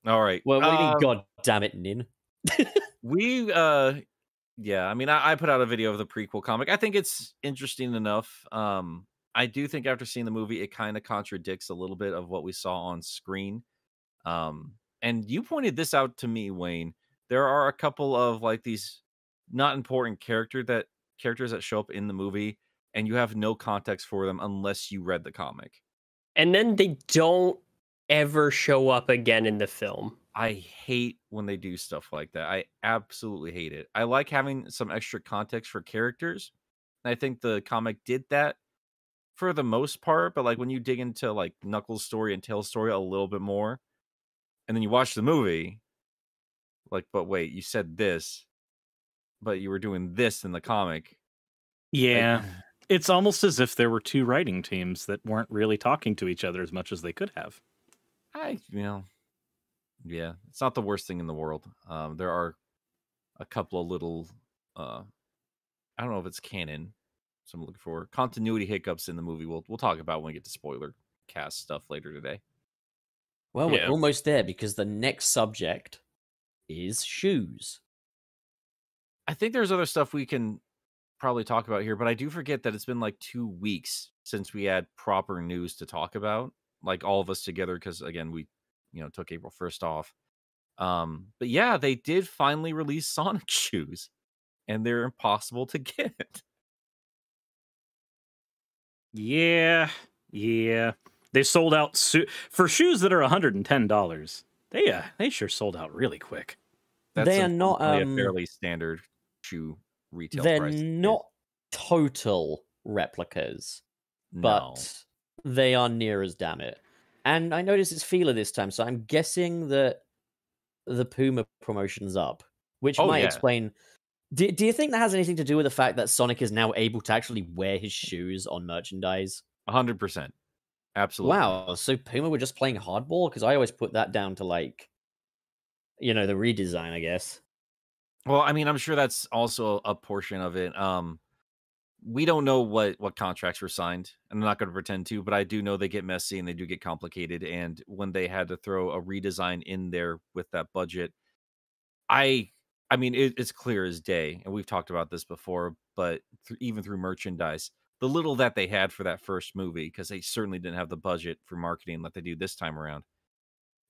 All right. Well, what do you mean? God damn it, Nin. we uh Yeah, I mean, I, I put out a video of the prequel comic. I think it's interesting enough. Um, I do think after seeing the movie, it kind of contradicts a little bit of what we saw on screen. Um, and you pointed this out to me, Wayne. There are a couple of like these not important character that characters that show up in the movie, and you have no context for them unless you read the comic. And then they don't ever show up again in the film. I hate when they do stuff like that. I absolutely hate it. I like having some extra context for characters. And I think the comic did that for the most part, but like when you dig into like Knuckles' story and Tails' story a little bit more, and then you watch the movie, like, but wait, you said this, but you were doing this in the comic. Yeah. it's almost as if there were two writing teams that weren't really talking to each other as much as they could have. I, you know, yeah, it's not the worst thing in the world. Um, there are a couple of little, uh, I don't know if it's canon. So I'm looking for continuity hiccups in the movie. We'll we'll talk about when we get to spoiler cast stuff later today. Well, Yeah. we're almost there because the next subject is shoes. I think there's other stuff we can probably talk about here, but I do forget that it's been like two weeks since we had proper news to talk about, like all of us together, because again, we you know took April 1st off. Um, but yeah, they did finally release Sonic shoes, and they're impossible to get. Yeah. Yeah. They sold out su- for shoes that are $110. They uh, they sure sold out really quick. They are not, unfortunately um, a fairly standard shoe retail They're price. not total replicas, No. but they are near as damn it. And I noticed it's Fila this time, so I'm guessing that the Puma promotion's up, which Oh, might yeah. explain. Do, do you think that has anything to do with the fact that Sonic is now able to actually wear his shoes on merchandise? hundred percent, absolutely. Wow, so Puma were just playing hardball? Because I always put that down to like, you know, the redesign, I guess. Well, I mean, I'm sure that's also a portion of it. Um, we don't know what what contracts were signed. I'm not going to pretend to, but I do know they get messy and they do get complicated. And when they had to throw a redesign in there with that budget, I, I mean, it, it's clear as day, and we've talked about this before. But th- even through merchandise, the little that they had for that first movie, because they certainly didn't have the budget for marketing like they do this time around.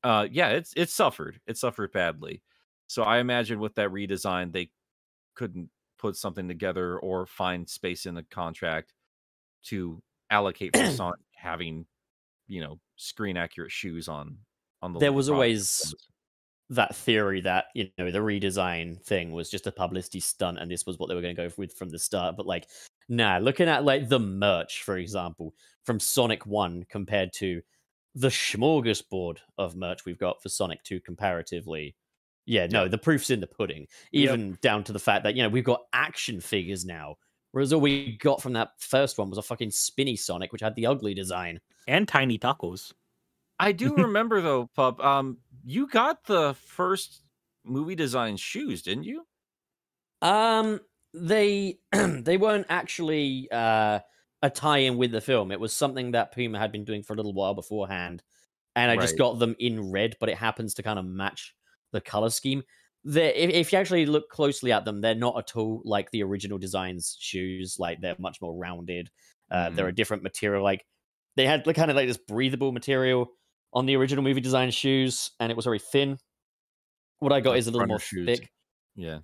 Uh, yeah, it's it suffered. It suffered badly. So I imagine with that redesign, they couldn't put something together or find space in the contract to allocate for Sonic having, you know, screen accurate shoes on on the. There was product. always that theory that you know the redesign thing was just a publicity stunt and this was what they were going to go with from the start but like nah looking at like the merch for example from sonic 1 compared to the smorgasbord of merch we've got for sonic 2 comparatively yeah no the proof's in the pudding even down to the fact that you know we've got action figures now whereas all we got from that first one was a fucking spinny sonic which had the ugly design And tiny tacos. I do remember though, pup. Um, you got the first movie design shoes, didn't you? Um, they they weren't actually uh, a tie-in with the film. It was something that Puma had been doing for a little while beforehand, and I just got them in red, but it happens to kind of match the color scheme. If, if you actually look closely at them, they're not at all like the original designs shoes. Like they're much more rounded. Uh, They're a different material. Like they had kind of like this breathable material on the original movie design shoes, and it was very thin. What I got Like is a little more shoes. thick Yeah.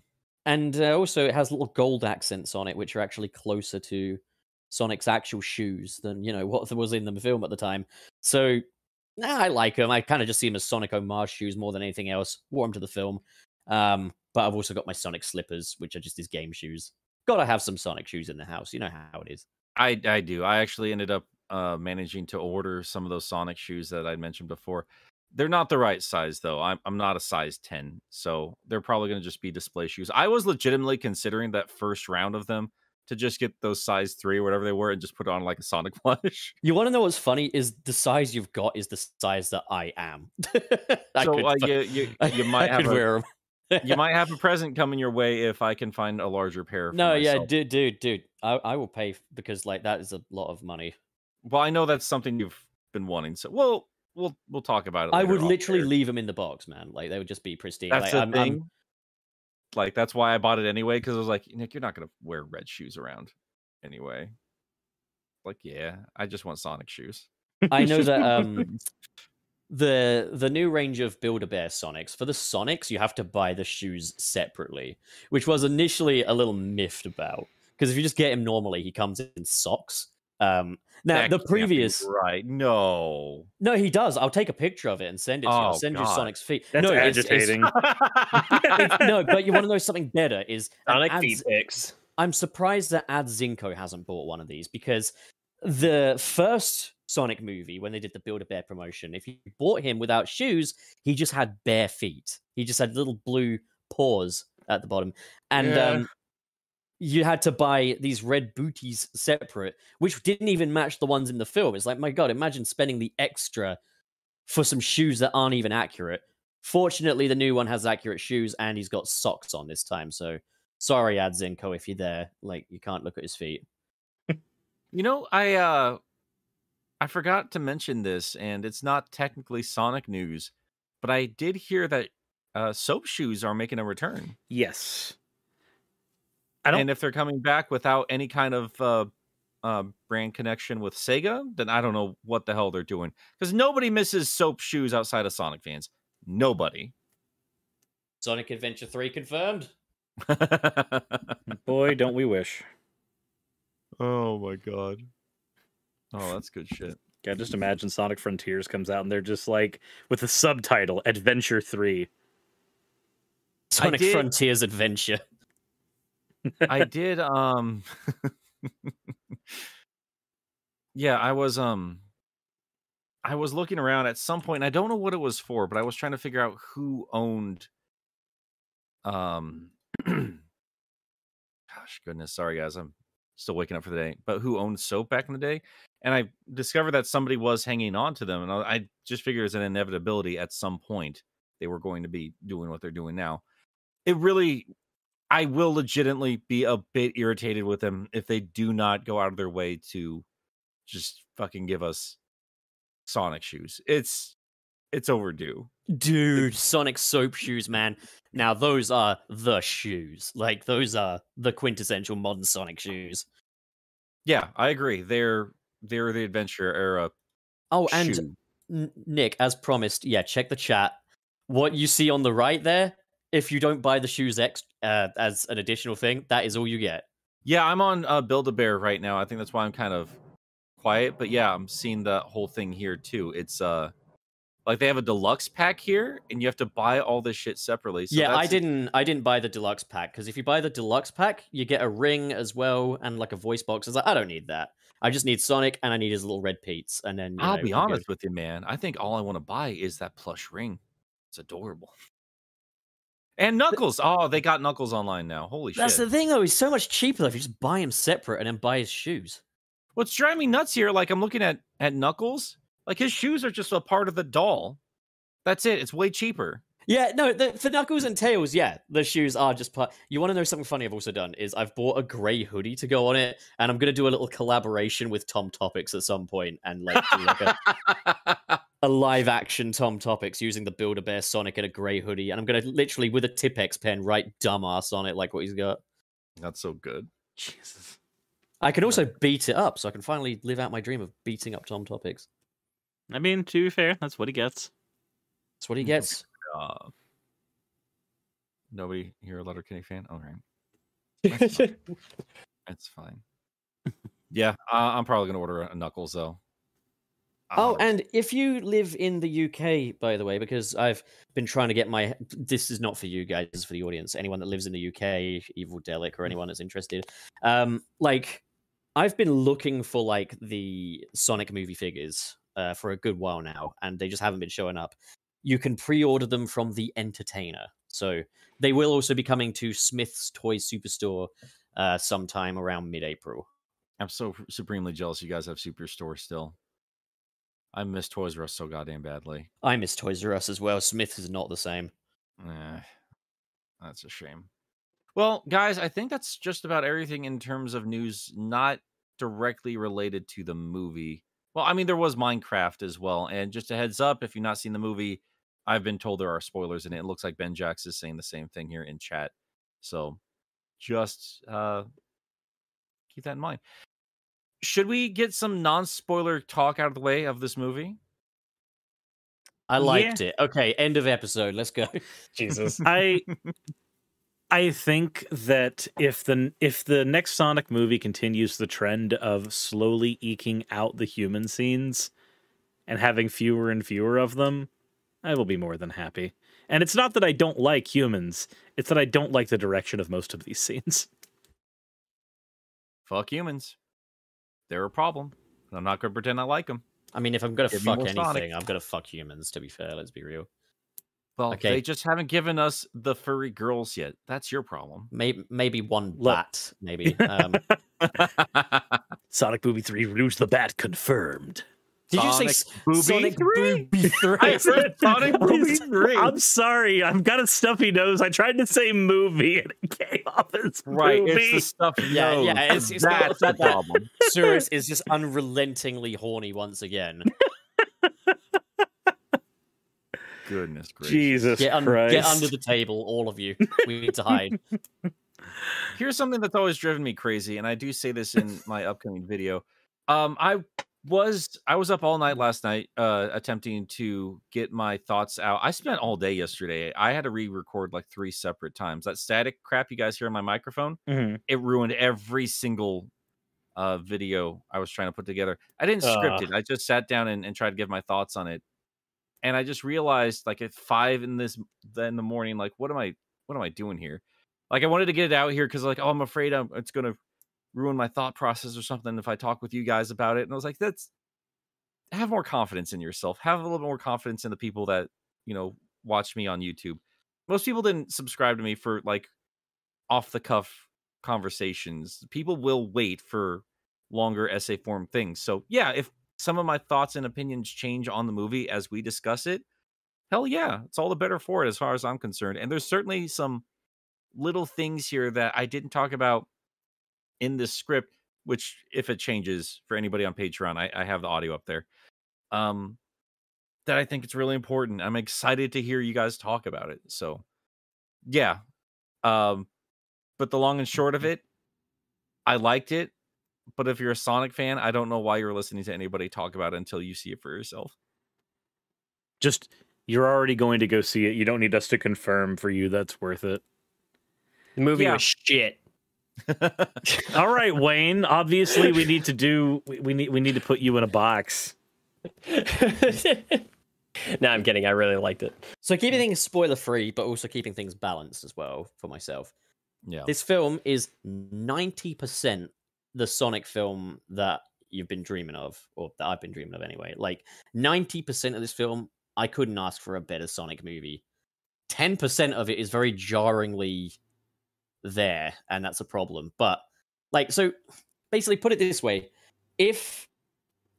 and uh, also it has little gold accents on it which are actually closer to sonic's actual shoes than you know what was in the film at the time so nah, i like him. i kind of just see him as sonic homage shoes more than anything else wore them to the film um, but i've also got my sonic slippers which are just his game shoes gotta have some sonic shoes in the house you know how it is I I do. I actually ended up uh managing to order some of those Sonic shoes that I mentioned before. They're not the right size though. I'm I'm not a size 10. So they're probably going to just be display shoes. I was legitimately considering that first round of them to just get those size 3 or whatever they were and just put on like a Sonic plush. you want to know what's funny is the size you've got is the size that i am I so could uh, you you, you might I have a, wear 'em. you might have a present coming your way if I can find a larger pair. For no yeah dude dude dude I, I will pay because like that is a lot of money Well, I know that's something you've been wanting. So we'll we'll we'll talk about it. I would literally leave them in the box, man. Like they would just be pristine. That's like, the I'm, I'm- thing. Like that's why I bought it anyway because I was like, Nick, you're not gonna wear red shoes around anyway. Like, yeah, I just want Sonic shoes. I know that um the the new range of Build a Bear Sonics for the Sonics you have to buy the shoes separately, which was initially a little miffed about because if you just get him normally, he comes in socks. Um, now That the previous right? No. no, he does. I'll take a picture of it and send it to you. I'll Oh, send you Sonic's feet. That's no, it's- it's- agitating. it's- no, but you want to know something better? Is that Sonic ads- feet pics. I'm surprised that Ad Zinco hasn't bought one of these because the first Sonic movie, when they did the Build a Bear promotion, if you bought him without shoes, he just had bare feet. He just had little blue paws at the bottom. And Yeah. um, you had to buy these red booties separate, which didn't even match the ones in the film. It's like, my God, imagine spending the extra for some shoes that aren't even accurate. Fortunately, the new one has accurate shoes and he's got socks on this time. So sorry, Adzinko, if you're there. Like, you can't look at his feet. You know, I uh I forgot to mention this, and it's not technically Sonic news, but I did hear that uh soap shoes are making a return. yes. I don't. And if they're coming back without any kind of uh uh brand connection with Sega, then I don't know what the hell they're doing. Because nobody misses soap shoes outside of Sonic fans. Nobody. Sonic Adventure 3 confirmed. Boy, don't we wish. oh my god. Oh, that's good shit. Yeah, just imagine Sonic Frontiers comes out and they're just like with the subtitle Adventure 3. Sonic Frontiers Adventure. I did um Yeah, I was um I was looking around at some point and I don't know what it was for, but I was trying to figure out who owned um gosh goodness, sorry guys, I'm still waking up for the day. But who owned soap back in the day? And I discovered that somebody was hanging on to them and I, I just figured as an inevitability at some point they were going to be doing what they're doing now. It really I will legitimately be a bit irritated with them if they do not go out of their way to just fucking give us Sonic shoes. It's it's overdue. Dude, Sonic soap shoes, man. Now, those are the shoes. Like, those are the quintessential modern Sonic shoes. Yeah, I agree. They're they're the adventure era. Oh, and shoe. N- Nick, as promised, yeah, check the chat. What you see on the right there, if you don't buy the shoes ex- uh, as an additional thing, that is all you get. Yeah, I'm on uh, Build a Bear right now. I think that's why I'm kind of quiet. But yeah, I'm seeing the whole thing here too. It's uh like they have a deluxe pack here, and you have to buy all this shit separately. So yeah, I didn't. I didn't buy the deluxe pack because if you buy the deluxe pack, you get a ring as well and like a voice box. It's like I don't need that. I just need Sonic and I need his little red Pete's. And then I'll know, be I'm good. honest with you, man. I think all I want to buy is that plush ring. It's adorable. And Knuckles. Oh, they got Knuckles online now. Holy That's shit. That's the thing, though. He's so much cheaper if you just buy him separate and then buy his shoes. What's driving me nuts here? Like I'm looking at at Knuckles. Like his shoes are just a part of the doll. That's it. It's way cheaper. Yeah, no, the, for Knuckles and Tails, yeah, the shoes are just part. You want to know something funny I've also done is I've bought a grey hoodie to go on it, and I'm gonna do a little collaboration with Tom Topics at some point, and like, like a, a live action Tom Topics using the Build a Bear Sonic in a grey hoodie, and I'm gonna literally with a Tipp-Ex pen write "dumbass" on it, like what he's got. That's so good. Jesus. I can also beat it up, so I can finally live out my dream of beating up Tom Topics. I mean, to be fair, that's what he gets. That's what he gets. Uh, nobody here a Letterkenny fan? All right, That's fine. it's fine. yeah, uh, I'm probably gonna order a Knuckles though. Oh, Um, and if you live in the UK, by the way, because I've been trying to get my this is not for you guys, this is for the audience. Anyone that lives in the UK, Evil Delic, or anyone that's interested. Um, like I've been looking for like the Sonic movie figures uh, for a good while now, and they just haven't been showing up. You can pre-order them from the Entertainer, so they will also be coming to Smyths Toy Superstore uh, sometime around mid-April. I'm so supremely jealous you guys have Superstore still. I miss Toys R Us so goddamn badly. I miss Toys R Us as well. Smyths is not the same. Eh, that's a shame. Well, guys, I think that's just about everything in terms of news not directly related to the movie. Well, I mean, there was Minecraft as well. And just a heads up, if you've not seen the movie, I've been told there are spoilers in it. It looks like Ben Jax is saying the same thing here in chat. So just uh keep that in mind. Should we get some non-spoiler talk out of the way of this movie? I Yeah. liked it. Okay, end of episode. Let's go. Jesus. I I think that if the if the next Sonic movie continues the trend of slowly eking out the human scenes and having fewer and fewer of them, I will be more than happy. And it's not that I don't like humans, it's that I don't like the direction of most of these scenes. Fuck humans. They're a problem. I'm not going to pretend I like them. I mean, if I'm gonna Give fuck anything, Sonic. I'm gonna fuck humans. To be fair, let's be real. Well, Okay. they just haven't given us the furry girls yet. That's your problem. Maybe maybe one Look. bat. Maybe. Um, Sonic movie 3 Rouge the Bat confirmed. Did you say Sonic Booby Sonic 3? Booby three? I said Sonic Movie 3. I'm sorry, I've got a stuffy nose. I tried to say movie and it came off as right. movie. It's the stuff. Yeah, knows. yeah, it's- it's not That's the that- that- problem. Cyrus is just unrelentingly horny once again. Goodness gracious. Jesus Get, un- Christ. get under the table, all of you. We need to hide. Here's something that's always driven me crazy, and I do say this in my upcoming video. Um, I was I was up all night last night, uh, attempting to get my thoughts out. I spent all day yesterday. I had to re-record like three separate times. That static crap you guys hear on my microphone, Mhm. it ruined every single uh video I was trying to put together. I didn't script Ugh. it. I just sat down and, and tried to give my thoughts on it. And I just realized like at five in this in the morning, like what am I what am I doing here? Like I wanted to get it out here because like, oh, I'm afraid I'm, it's gonna ruin my thought process or something if I talk with you guys about it. And I was like, that's have more confidence in yourself. Have a little bit more confidence in the people that, you know, watch me on YouTube. Most people didn't subscribe to me for like off the cuff conversations. People will wait for longer essay form things. So yeah, if some of my thoughts and opinions change on the movie as we discuss it, hell yeah, it's all the better for it as far as I'm concerned. And there's certainly some little things here that I didn't talk about in this script, which if it changes for anybody on Patreon, I, I have the audio up there. Um that I think it's really important. I'm excited to hear you guys talk about it. So yeah. Um but the long and short of it, I liked it. But if you're a Sonic fan, I don't know why you're listening to anybody talk about it until you see it for yourself. Just you're already going to go see it. You don't need us to confirm for you that's worth it. The movie Yeah. was shit. All right, Wayne. Obviously, we need to do. We, we need. We need to put you in a box. no, I'm kidding. I really liked it. So keeping things spoiler free, but also keeping things balanced as well for myself. yeah. This film is 90% the Sonic film that you've been dreaming of, or that I've been dreaming of anyway. Like 90% of this film, I couldn't ask for a better Sonic movie. 10% of it is very jarringly there, and that's a problem. But, like, so basically, put it this way if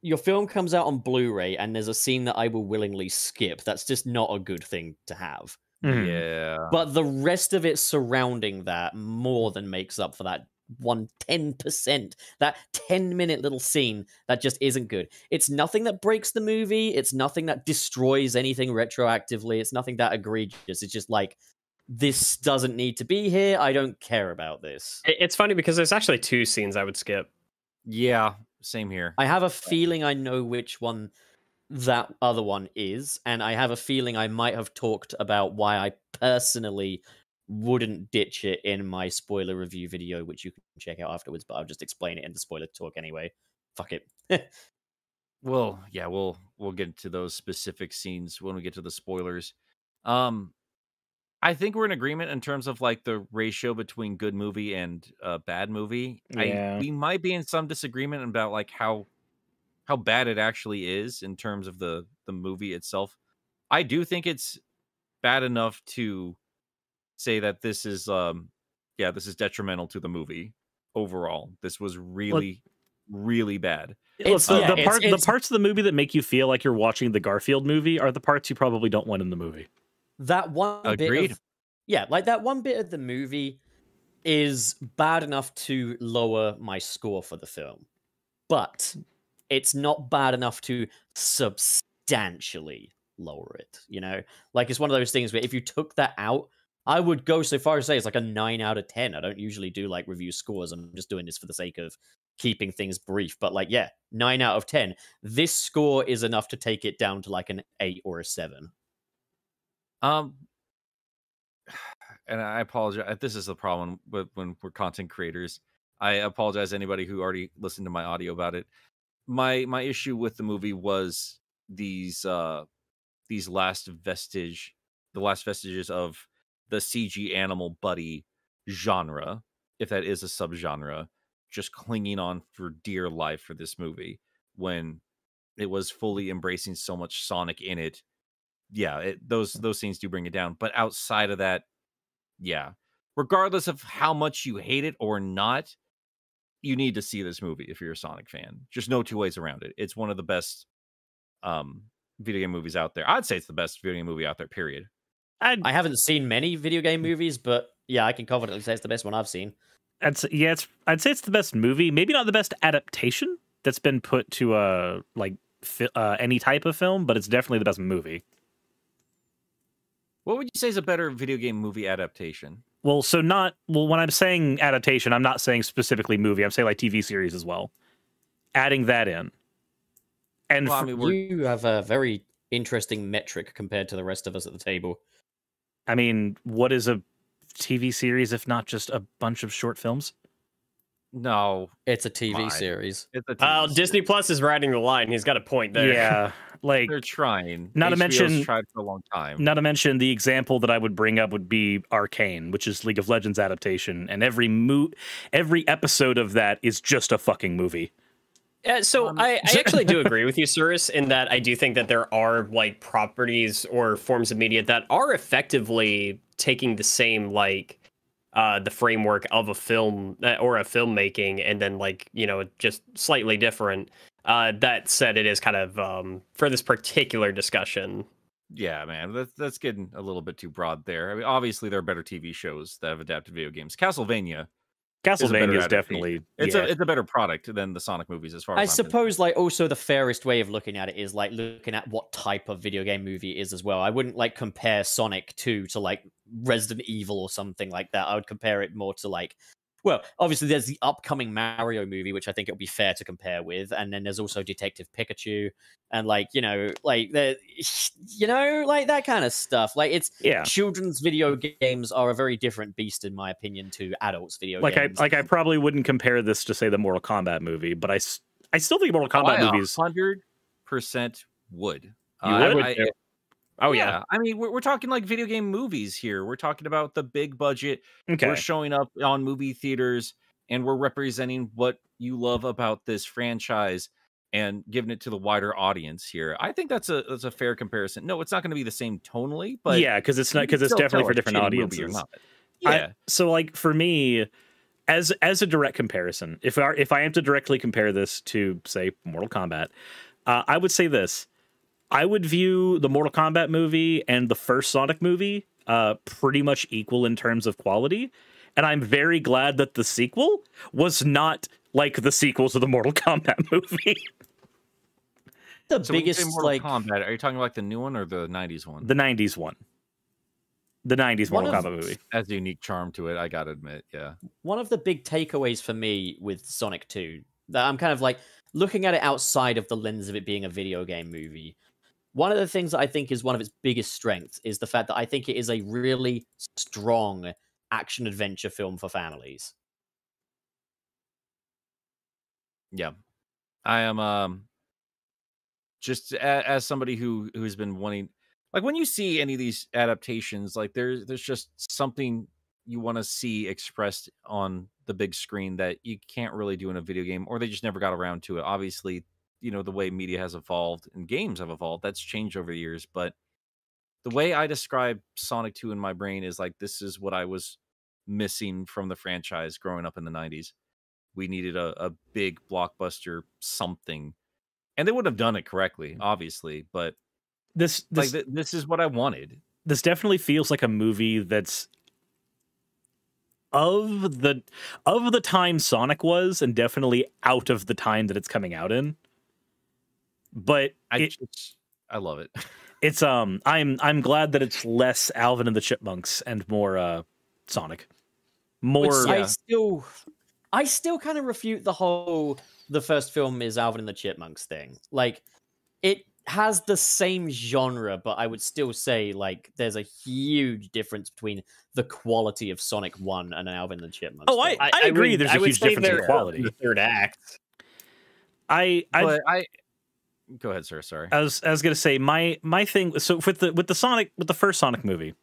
your film comes out on Blu ray and there's a scene that I will willingly skip, that's just not a good thing to have. Mhm. Yeah. But the rest of it surrounding that more than makes up for that one 10%, that 10 minute little scene that just isn't good. It's nothing that breaks the movie, it's nothing that destroys anything retroactively, it's nothing that egregious. It's just like, this doesn't need to be here. I don't care about this. It's funny because there's actually two scenes I would skip. Yeah. Same here. I have a feeling I know which one that other one is, and I have a feeling I might have talked about why I personally wouldn't ditch it in my spoiler review video, which you can check out afterwards, but I'll just explain it in the spoiler talk anyway. Fuck it. Well, yeah, we'll we'll get to those specific scenes when we get to the spoilers. Um I think we're in agreement in terms of like the ratio between good movie and uh, bad movie. Yeah. I we might be in some disagreement about like how how bad it actually is in terms of the the movie itself. I do think it's bad enough to say that this is um yeah, this is detrimental to the movie overall. This was really really bad. Look, It's- the, yeah, the it's- it's- the parts of the movie that make you feel like you're watching the Garfield movie are the parts you probably don't want in the movie. That one bit of yeah like that one bit of the movie is bad enough to lower my score for the film but it's not bad enough to substantially lower it you know like it's one of those things where if you took that out I would go so far as to say it's like a nine out of ten. I don't usually do like review scores. I'm just doing this for the sake of keeping things brief. But like, yeah, nine out of ten. This score is enough to take it down to like an eight or a seven. Um, and I apologize. This is the problem with when we're content creators. I apologize to anybody who already listened to my audio about it. My my issue with the movie was these uh these last vestige, the last vestiges of the CG animal buddy genre, if that is a subgenre, just clinging on for dear life for this movie when it was fully embracing so much Sonic in it. Yeah, it, those those scenes do bring it down. But outside of that, yeah, regardless of how much you hate it or not, you need to see this movie if you're a Sonic fan. Just no two ways around it. It's one of the best um video game movies out there. I'd say it's the best video game movie out there, period. I'd, I haven't seen many video game movies, but yeah, I can confidently say it's the best one I've seen. I'd say, yeah, it's I'd say it's the best movie. Maybe not the best adaptation that's been put to a like fi- uh, any type of film, but it's definitely the best movie. What would you say is a better video game movie adaptation? Well, so not well when I'm saying adaptation, I'm not saying specifically movie. I'm saying like TV series as well. Adding that in, and Well, I mean, we're, You have a very interesting metric compared to the rest of us at the table. I mean, what is a TV series if not just a bunch of short films? No, It's a TV My. series. it's a Oh, TV series. Disney Plus is riding the line. He's got a point there. Yeah, like They're trying. Not to mention- tried for a long time. not to mention the example that I would bring up would be Arcane, which is League of Legends adaptation, and every mo- every episode of that is just a fucking movie. Uh, so Um, I, I actually do agree with you, Cyrus, in that I do think that there are like properties or forms of media that are effectively taking the same like uh, the framework of a film uh, or a filmmaking, and then like you know just slightly different. Uh, that said, it is kind of um, for this particular discussion. Yeah, man, that's that's getting a little bit too broad there. I mean, obviously there are better TV shows that have adapted video games. Castlevania, Castlevania is adaptation. definitely it's yeah. a it's a better product than the Sonic movies as far as I I'm concerned. suppose, like, also the fairest way of looking at it is like looking at what type of video game movie it is as well. I wouldn't like compare Sonic 2 to like Resident Evil or something like that. I would compare it more to like, well, obviously there's the upcoming Mario movie, which I think it would be fair to compare with, and then there's also Detective Pikachu, and like you know, like the, you know, like that kind of stuff. Like it's yeah. children's video games are a very different beast, in my opinion, to adults' video Like I games. like I probably wouldn't compare this to say the Mortal Kombat movie, but I I still think Mortal Oh, Kombat I movies. hundred percent would. You Uh, would? I- I- Oh yeah, I mean, we're, we're talking like video game movies here. We're talking about the big budget. Okay, We're showing up on movie theaters and we're representing what you love about this franchise and giving it to the wider audience here. I think that's a that's a fair comparison. No, it's not going to be the same tonally, but yeah, because it's not because it's definitely for different audiences. not. I- Yeah, so like for me as as a direct comparison if I, if I am to directly compare this to say mortal kombat uh, i would say this i would view the mortal kombat movie and the first sonic movie uh, pretty much equal in terms of quality and i'm very glad that the sequel was not like the sequels of the mortal kombat movie the so when you say biggest Mortal like Kombat, are you talking like the new one or the '90s one? the 90s one the 90s One mortal of- kombat movie Has a unique charm to it. I gotta admit. Yeah. one of the big takeaways for me with Sonic 2 that I'm kind of like looking at it outside of the lens of it being a video game movie. One of the things I think is one of its biggest strengths is the fact that I think it is a really strong action adventure film for families. Yeah, I am. Um, just a, as somebody who who's been wanting, like when you see any of these adaptations, like there's there's just something you want to see expressed on the big screen that you can't really do in a video game, or they just never got around to it. Obviously, you know the way media has evolved and games have evolved. That's changed over the years, but the way I describe Sonic 2 in my brain is like this is what I was missing from the franchise growing up in the 90s we needed a, a big blockbuster something and they would have done it correctly mm. obviously but this like th- this is what i wanted this definitely feels like a movie that's of the of the time Sonic was, and definitely out of the time that it's coming out in. But i it, just i love it It's um I'm I'm glad that it's less Alvin and the Chipmunks and more uh Sonic. More Which I still, I still kind of refute the whole the first film is Alvin and the Chipmunks thing. Like, it has the same genre, but I would still say like there's a huge difference between the quality of Sonic One and Alvin and the Chipmunks. Oh, I, film. I, agree. would- There's I a would huge difference in they're quality. The third act. I I I go ahead, sir. Sorry. I was I was gonna say my my thing. So with the with the Sonic with the first Sonic movie,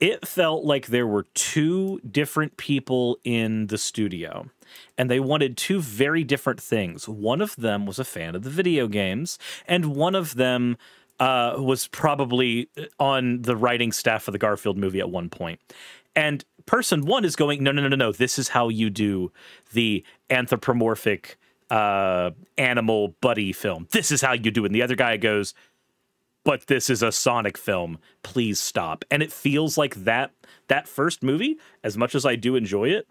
it felt like there were two different people in the studio, and they wanted two very different things. One of them was a fan of the video games, and one of them uh, was probably on the writing staff of the Garfield movie at one point. And person one is going, no, no, no, no, no. This is how you do the anthropomorphic uh, animal buddy film. This is how you do it. And the other guy goes, but this is a Sonic film. Please stop. And it feels like that that first movie, as much as I do enjoy it,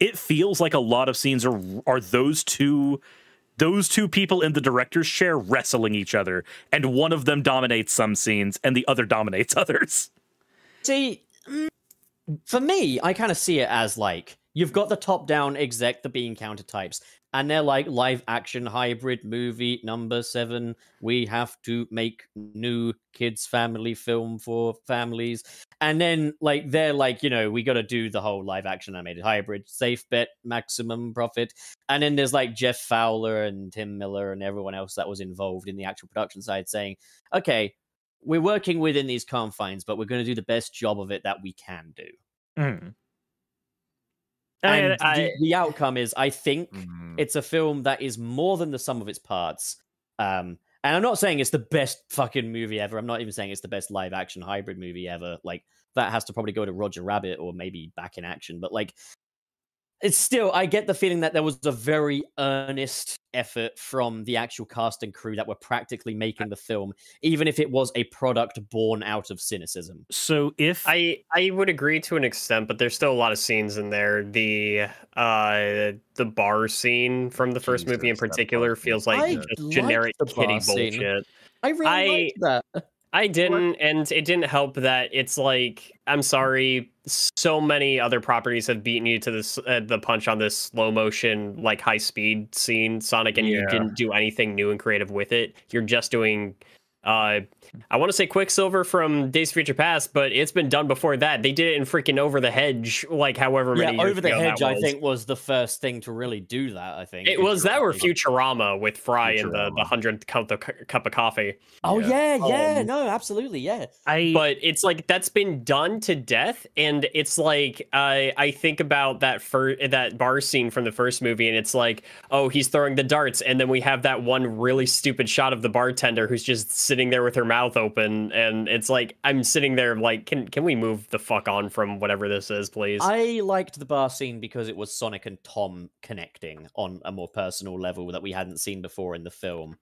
it feels like a lot of scenes are are those two those two people in the director's chair wrestling each other, and one of them dominates some scenes and the other dominates others. See, mm, for me, I kind of see it as like you've got the top-down exec, the bean counter types, and they're like live action hybrid movie number seven. We have to make new kids family film for families, and then like they're like, you know, we got to do the whole live action animated hybrid, safe bet, maximum profit, and then there's like Jeff Fowler and Tim Miller and everyone else that was involved in the actual production side saying, okay, we're working within these confines, but we're going to do the best job of it that we can do. Mm. And And I- the, the outcome is, I think Mhm. it's a film that is more than the sum of its parts. Um, and I'm not saying it's the best fucking movie ever. I'm not even saying it's the best live action hybrid movie ever. Like that has to probably go to Roger Rabbit or maybe Back in Action. But like, it's still, I get the feeling that there was a very earnest effort from the actual cast and crew that were practically making the film, even if it was a product born out of cynicism. so if I I would agree to an extent, but there's still a lot of scenes in there. The uh the bar scene from the first movie in Jesus, that bar particular feels like I just liked generic the kitty bar scene. bullshit. I really I- liked that. I didn't, and it didn't help that it's like I'm sorry. So many other properties have beaten you to this uh, the punch on this slow motion like high speed scene, Sonic, and you didn't do anything new and creative with it. You're just doing. Uh, I want to say Quicksilver from Days of Future Past, but it's been done before that. They did it in freaking Over the Hedge, like however many Yeah, years Over the ago Hedge, I was. think, was the first thing to really do that. I think It was that or Futurama. Futurama with Fry and the the hundredth cup of, cup of coffee. Oh yeah, yeah, Um, no, absolutely, yeah. I but it's like that's been done to death and it's like i i think about that fir- that bar scene from the first movie and it's like oh he's throwing the darts and then we have that one really stupid shot of the bartender who's just sitting there with her mouth open and it's like i'm sitting there like can can we move the fuck on from whatever this is please I liked the bar scene because it was Sonic and Tom connecting on a more personal level that we hadn't seen before in the film.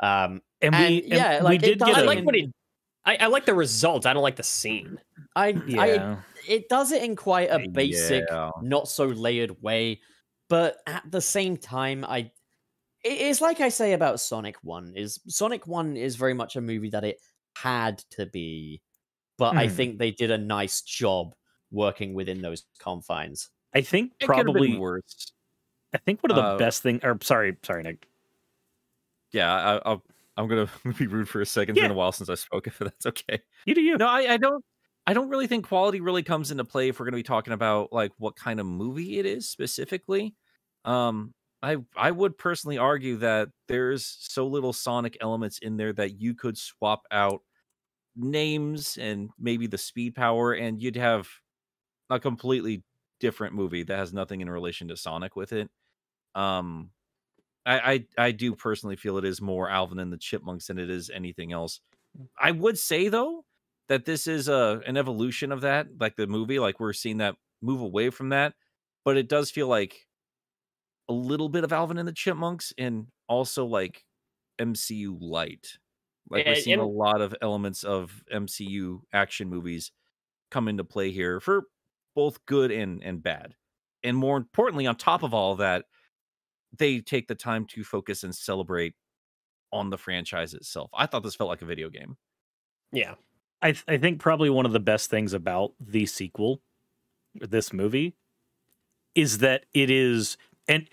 Um, and, and we and yeah, we like, it did does- get i a, like what he I, I like the result i don't like the scene I, I, yeah. it does it in quite a basic, Yeah. not so layered way, but at the same time, I, it- it's like I say about Sonic One. Is Sonic One is very much a movie that it had to be, but I Hmm. think they did a nice job working within those confines. I think It could have been probably worse. I think one of the Uh, best thing or sorry, sorry, Nick. Yeah, I, I'll, I'm gonna be rude for a second. It's Yeah. been a while since I spoke. If that's okay. You do you. No, I, I don't. I don't really think quality really comes into play if we're going to be talking about like what kind of movie it is specifically. Um, I I would personally argue that there's so little Sonic elements in there that you could swap out names and maybe the speed power, and you'd have a completely different movie that has nothing in relation to Sonic with it. Um, I I, I do personally feel it is more Alvin and the Chipmunks than it is anything else. I would say though that this is a an evolution of that, like the movie, like we're seeing that move away from that, but it does feel like a little bit of Alvin and the Chipmunks and also like MCU light. Like we're And- seeing a lot of elements of MCU action movies come into play here for both good and and bad. And more importantly, on top of all that, they take the time to focus and celebrate on the franchise itself. I thought this felt like a video game. Yeah. I th- I think probably one of the best things about the sequel, this movie, is that it is and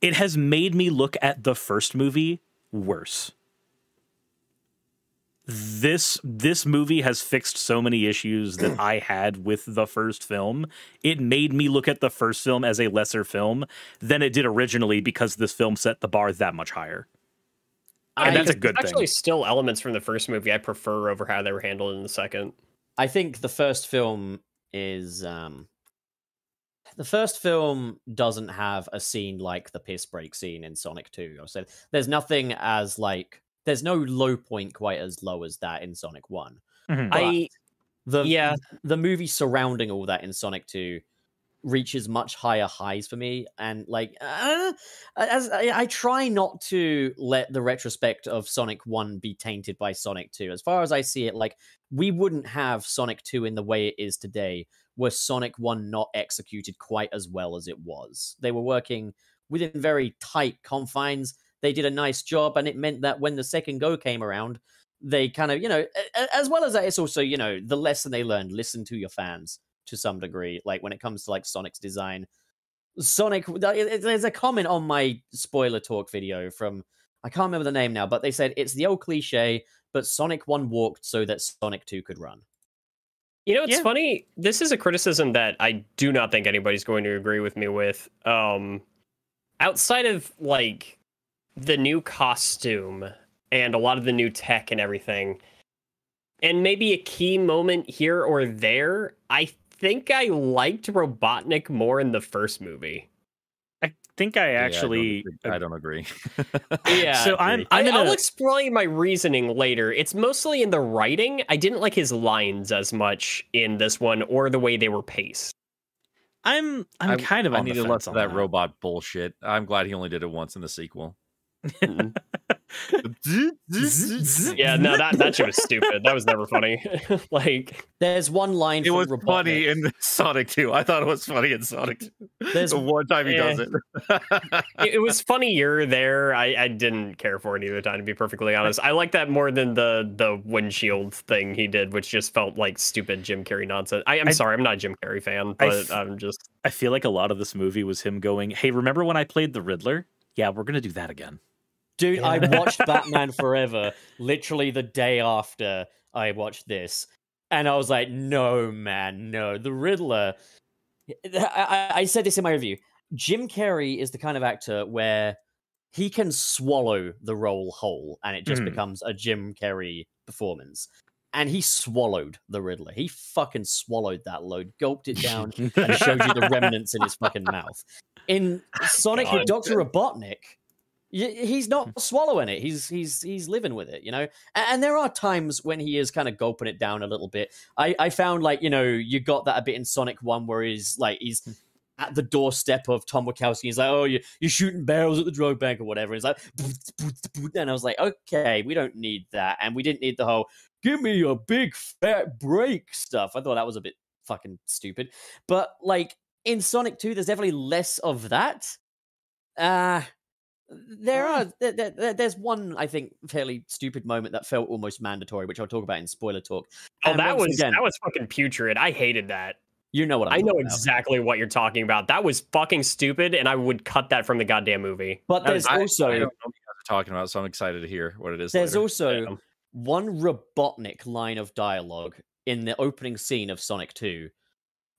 it has made me look at the first movie worse. This this movie has fixed so many issues that I had with the first film. It made me look at the first film as a lesser film than it did originally because this film set the bar that much higher. And that's a good There's actually thing. still elements from the first movie I prefer over how they were handled in the second. I think the first film is um the first film doesn't have a scene like the piss break scene in Sonic 2. I said there's nothing as like there's no low point quite as low as that in Sonic 1. Mhm. I The yeah, the movie surrounding all that in Sonic 2 reaches much higher highs for me and like uh, as I, I try not to let the retrospect of Sonic 1 be tainted by Sonic 2 as far as I see it like we wouldn't have Sonic 2 in the way it is today were Sonic 1 not executed quite as well as it was. They were working within very tight confines. They did a nice job and it meant that when the second go came around they kind of you know as well as that it's also you know the lesson they learned listen to your fans to some degree like when it comes to like sonic's design. Sonic there's a comment on my spoiler talk video from i can't remember the name now but they said it's the old cliche but sonic 1 walked so that sonic 2 could run You know, it's Yeah. funny. This is a criticism that I do not think anybody's going to agree with me with. Um, outside of like the new costume and a lot of the new tech and everything, and maybe a key moment here or there, I think I liked Robotnik more in the first movie. I think I Yeah, I don't actually agree- I don't agree. Yeah, so I'm I, I'm gonna I'll explain my reasoning later. It's mostly in the writing. I didn't like his lines as much in this one, or the way they were paced. I'm I'm I- kind of I on the needed fence less of on that robot bullshit. I'm glad he only did it once in the sequel. Yeah, no, that that shit was stupid. That was never funny. like, there's one line It was Robotnik. funny in Sonic 2. I thought it was funny in Sonic 2. There's- the one time he does Eh. it. it, it was funnier there. I, I didn't care for it either time, to be perfectly honest. I like that more than the the windshield thing he did, which just felt like stupid Jim Carrey nonsense. I, I'm I- sorry, I'm not a Jim Carrey fan, but f- I'm just I feel like a lot of this movie was him going, "Hey, remember when I played the Riddler? Yeah, we're gonna do that again." Dude, I watched Batman Forever literally the day after I watched this. And I was like, no, man, no. The Riddler. I, I, said this in my review. Jim Carrey is the kind of actor where he can swallow the role whole and it just Mhm. becomes a Jim Carrey performance. And he swallowed the Riddler. He fucking swallowed that load, gulped it down, and showed you the remnants in his fucking mouth. In Sonic with Doctor Robotnik, he's not swallowing it. He's he's he's living with it, you know. And, there are times when he is kind of gulping it down a little bit. I I found like you know you got that a bit in Sonic One where he's like he's at the doorstep of Tom Wachowski. He's like, "Oh, you you're shooting barrels at the drug bank or whatever." He's like, and I was like, "Okay, we don't need that," and we didn't need the whole "give me a big fat break" stuff. I thought that was a bit fucking stupid. But like in Sonic Two, there's definitely less of that. Uh there oh. are there, there- there- there's one I think fairly stupid moment that felt almost mandatory, which I'll talk about in spoiler talk. oh, And that was again- that was fucking putrid. I hated that. You know what I'm I know talking about. exactly what you're talking about. That was fucking stupid, and I would cut that from the goddamn movie. But there's I, also I don't know what you guys are talking about, so I'm excited to hear what it is. there's later. also Damn. one Robotnik line of dialogue in the opening scene of Sonic 2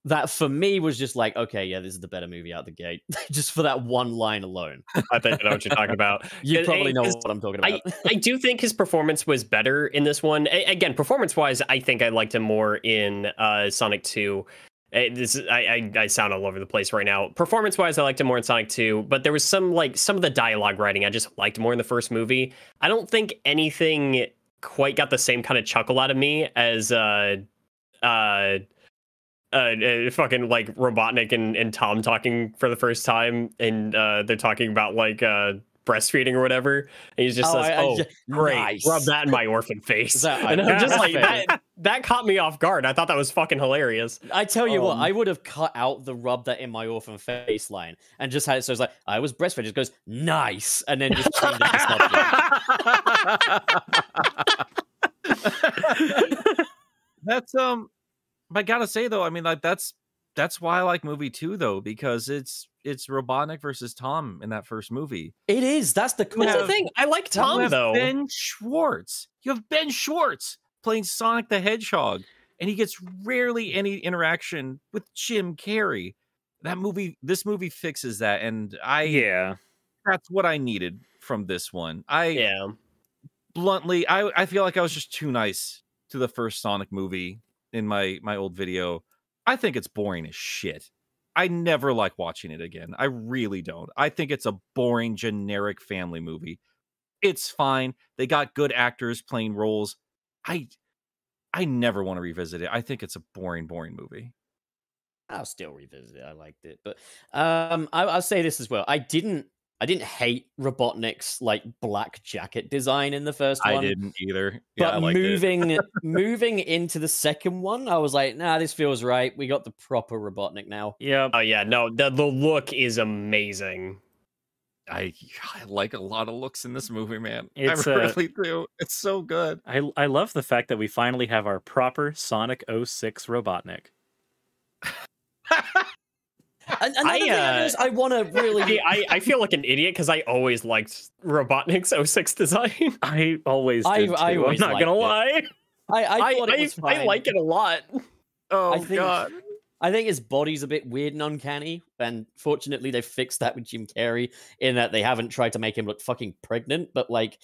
that for me was just like, okay, yeah, this is the better movie out the gate. just for that one line alone. I think I know what you're talking about. You probably know what I'm talking about. I do think his performance was better in this one. Again, performance wise, I think I liked him more in uh, Sonic 2. Eh, This I, I I sound all over the place right now. Performance wise, I liked him more in Sonic 2, but there was some like some of the dialogue writing I just liked more in the first movie. I don't think anything quite got the same kind of chuckle out of me as uh uh uh, uh fucking like Robotnik and, and Tom talking for the first time and uh they're talking about like uh breastfeeding or whatever. And he just Oh, says, I- I "Oh, ju- great, nice." rub that in my orphan face." Is that- and I'm just like that. That caught me off guard. I thought that was fucking hilarious. I tell you what, Um, I would have cut out the rub that in my orphan face line and just had it so it's like I was breastfed. It goes nice, and then just changed it to subject. that's um I gotta say though, I mean like that's that's why I like movie two though, because it's it's Robotnik versus Tom in that first movie. It is. That's the cool That's the have- thing. I like You Tom have though. Ben Schwartz. You have Ben Schwartz playing Sonic the Hedgehog, and he gets rarely any interaction with Jim Carrey. That movie, this movie fixes that, and I yeah. that's what I needed from this one. I Yeah. bluntly, I I feel like I was just too nice to the first Sonic movie in my my old video. I think it's boring as shit. I never like watching it again. I really don't. I think it's a boring, generic family movie. It's fine. They got good actors playing roles. I I never want to revisit it. I think it's a boring, boring movie. I'll still revisit it. I liked it, but um, I, I'll say this as well. I didn't. I didn't hate Robotnik's like black jacket design in the first one. I didn't either. Yeah, But liked moving moving into the second one, I was like, nah, this feels right. We got the proper Robotnik now. Yeah. Oh yeah, no, the the look is amazing. I I like a lot of looks in this movie, man. It's, I uh, really do. It's so good. I I love the fact that we finally have our proper Sonic 06 Robotnik. And another thing I, uh, noticed I want to really. I, I feel like an idiot because I always liked Robotnik's 06 design. I always I- did too. I I'm not gonna liked lie. I, I I, it I, was I like it a lot. Oh I think- god. I think his body's a bit weird and uncanny, and fortunately they fixed that with Jim Carrey in that they haven't tried to make him look fucking pregnant. But like,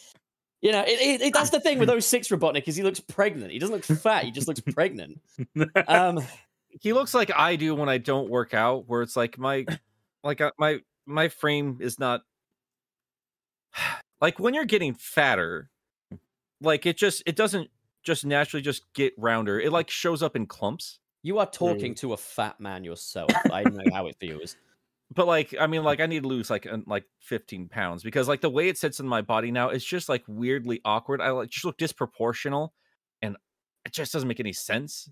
you know, it, it, it- that's the thing with 06 Robotnik is he looks pregnant. He doesn't look fat. He just looks pregnant. Um, he looks like I do when I don't work out, where it's like my, like uh, my my frame is not like when you're getting fatter, like it just it doesn't just naturally just get rounder. It like shows up in clumps. you are talking to a fat man yourself. I know how it feels. But like I mean, like I need to lose like uh, like 15 pounds because like the way it sits in my body now, it's just like weirdly awkward. I like just look disproportional, and it just doesn't make any sense.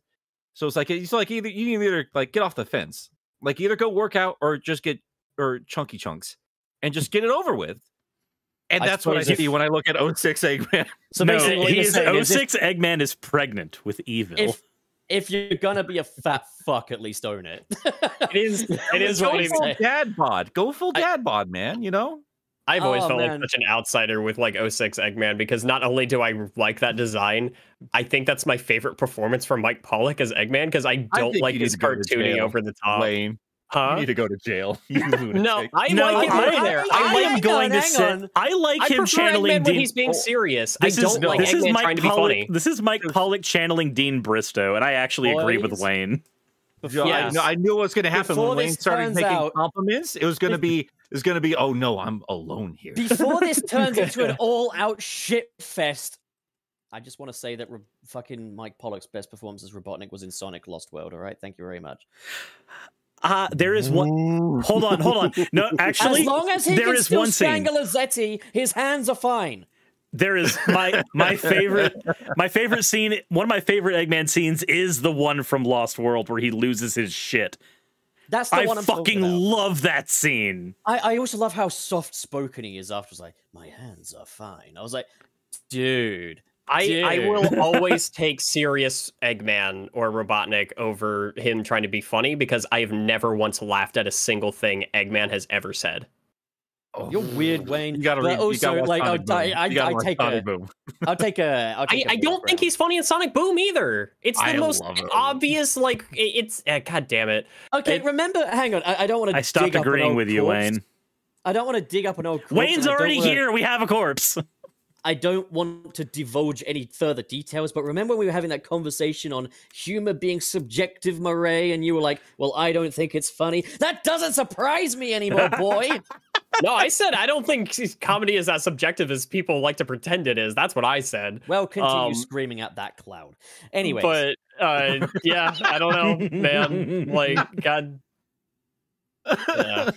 So it's like it's like either you can either like get off the fence, like either go work out or just get or chunky chunks and just get it over with. And I that's what I suppose if- see when I look at 06 Eggman. So no, basically, what he you're oh is saying if- Eggman is pregnant with evil. if if you're gonna be a fat fuck, at least own it. It is. It is go what it full say. dad bod. Go full I- dad bod, man. You know. I've always Oh, felt man. like such an outsider with like 06 Eggman because not only do I like that design, I think that's my favorite performance from Mike Pollock as Eggman because I I don't think like you his to go to cartooning over the top. Wayne, Huh? you need to go to jail. No. I No, like it I- there. I- I, I am hang going on, to hang say. I like I him channeling Eggman when Dean. he's being serious. I This don't is, like this is Eggman Mike trying to be Pollock. funny. This is Mike Pollock channeling Deem Bristow, and I actually agree with Wayne. Joe, I, Yes. know, I knew what was going to happen Before when Wayne started making out- compliments. It was going to be, it was going to be, oh no, I'm alone here. Before this turns into an all-out shit fest, I just want to say that Ro- fucking Mike Pollock's best performance as Robotnik was in Sonic Lost World. All right, thank you very much. Uh, there is one. Hold on, hold on. No, actually, as long as he there can is still one strangle a Zeti, his hands are fine. There is my my favorite my favorite scene. One of my favorite Eggman scenes is the one from Lost World where he loses his shit. That's the I one I'm fucking about. love that scene. I, I also love how soft spoken he is afterwards. Like, my hands are fine. I was like, dude. I, I will always take serious Eggman or Robotnik over him trying to be funny because I've never once laughed at a single thing Eggman has ever said. Oh, You're weird, Wayne. You got to but read. you also, gotta watch like, Sonic I. I, You I take Sonic a, Boom. I'll take a. I'll take a I don't think he's funny in Sonic Boom either. It's the I most obvious, like it's. Uh, God damn it! Okay, it- remember. Hang on. I, I don't want to. I stopped agreeing with you, Wayne. I don't want to dig up an old. corpse, Wayne's I already wanna- here. We have a corpse. I don't want to divulge any further details, but remember when we were having that conversation on humor being subjective, Murray, and you were like, "Well, I don't think it's funny." That doesn't surprise me anymore, boy. No, I said I don't think comedy is as subjective as people like to pretend it is. That's what I said. well, continue Um, screaming at that cloud. Anyway, But uh, yeah, I don't know, man. Like, God, yeah.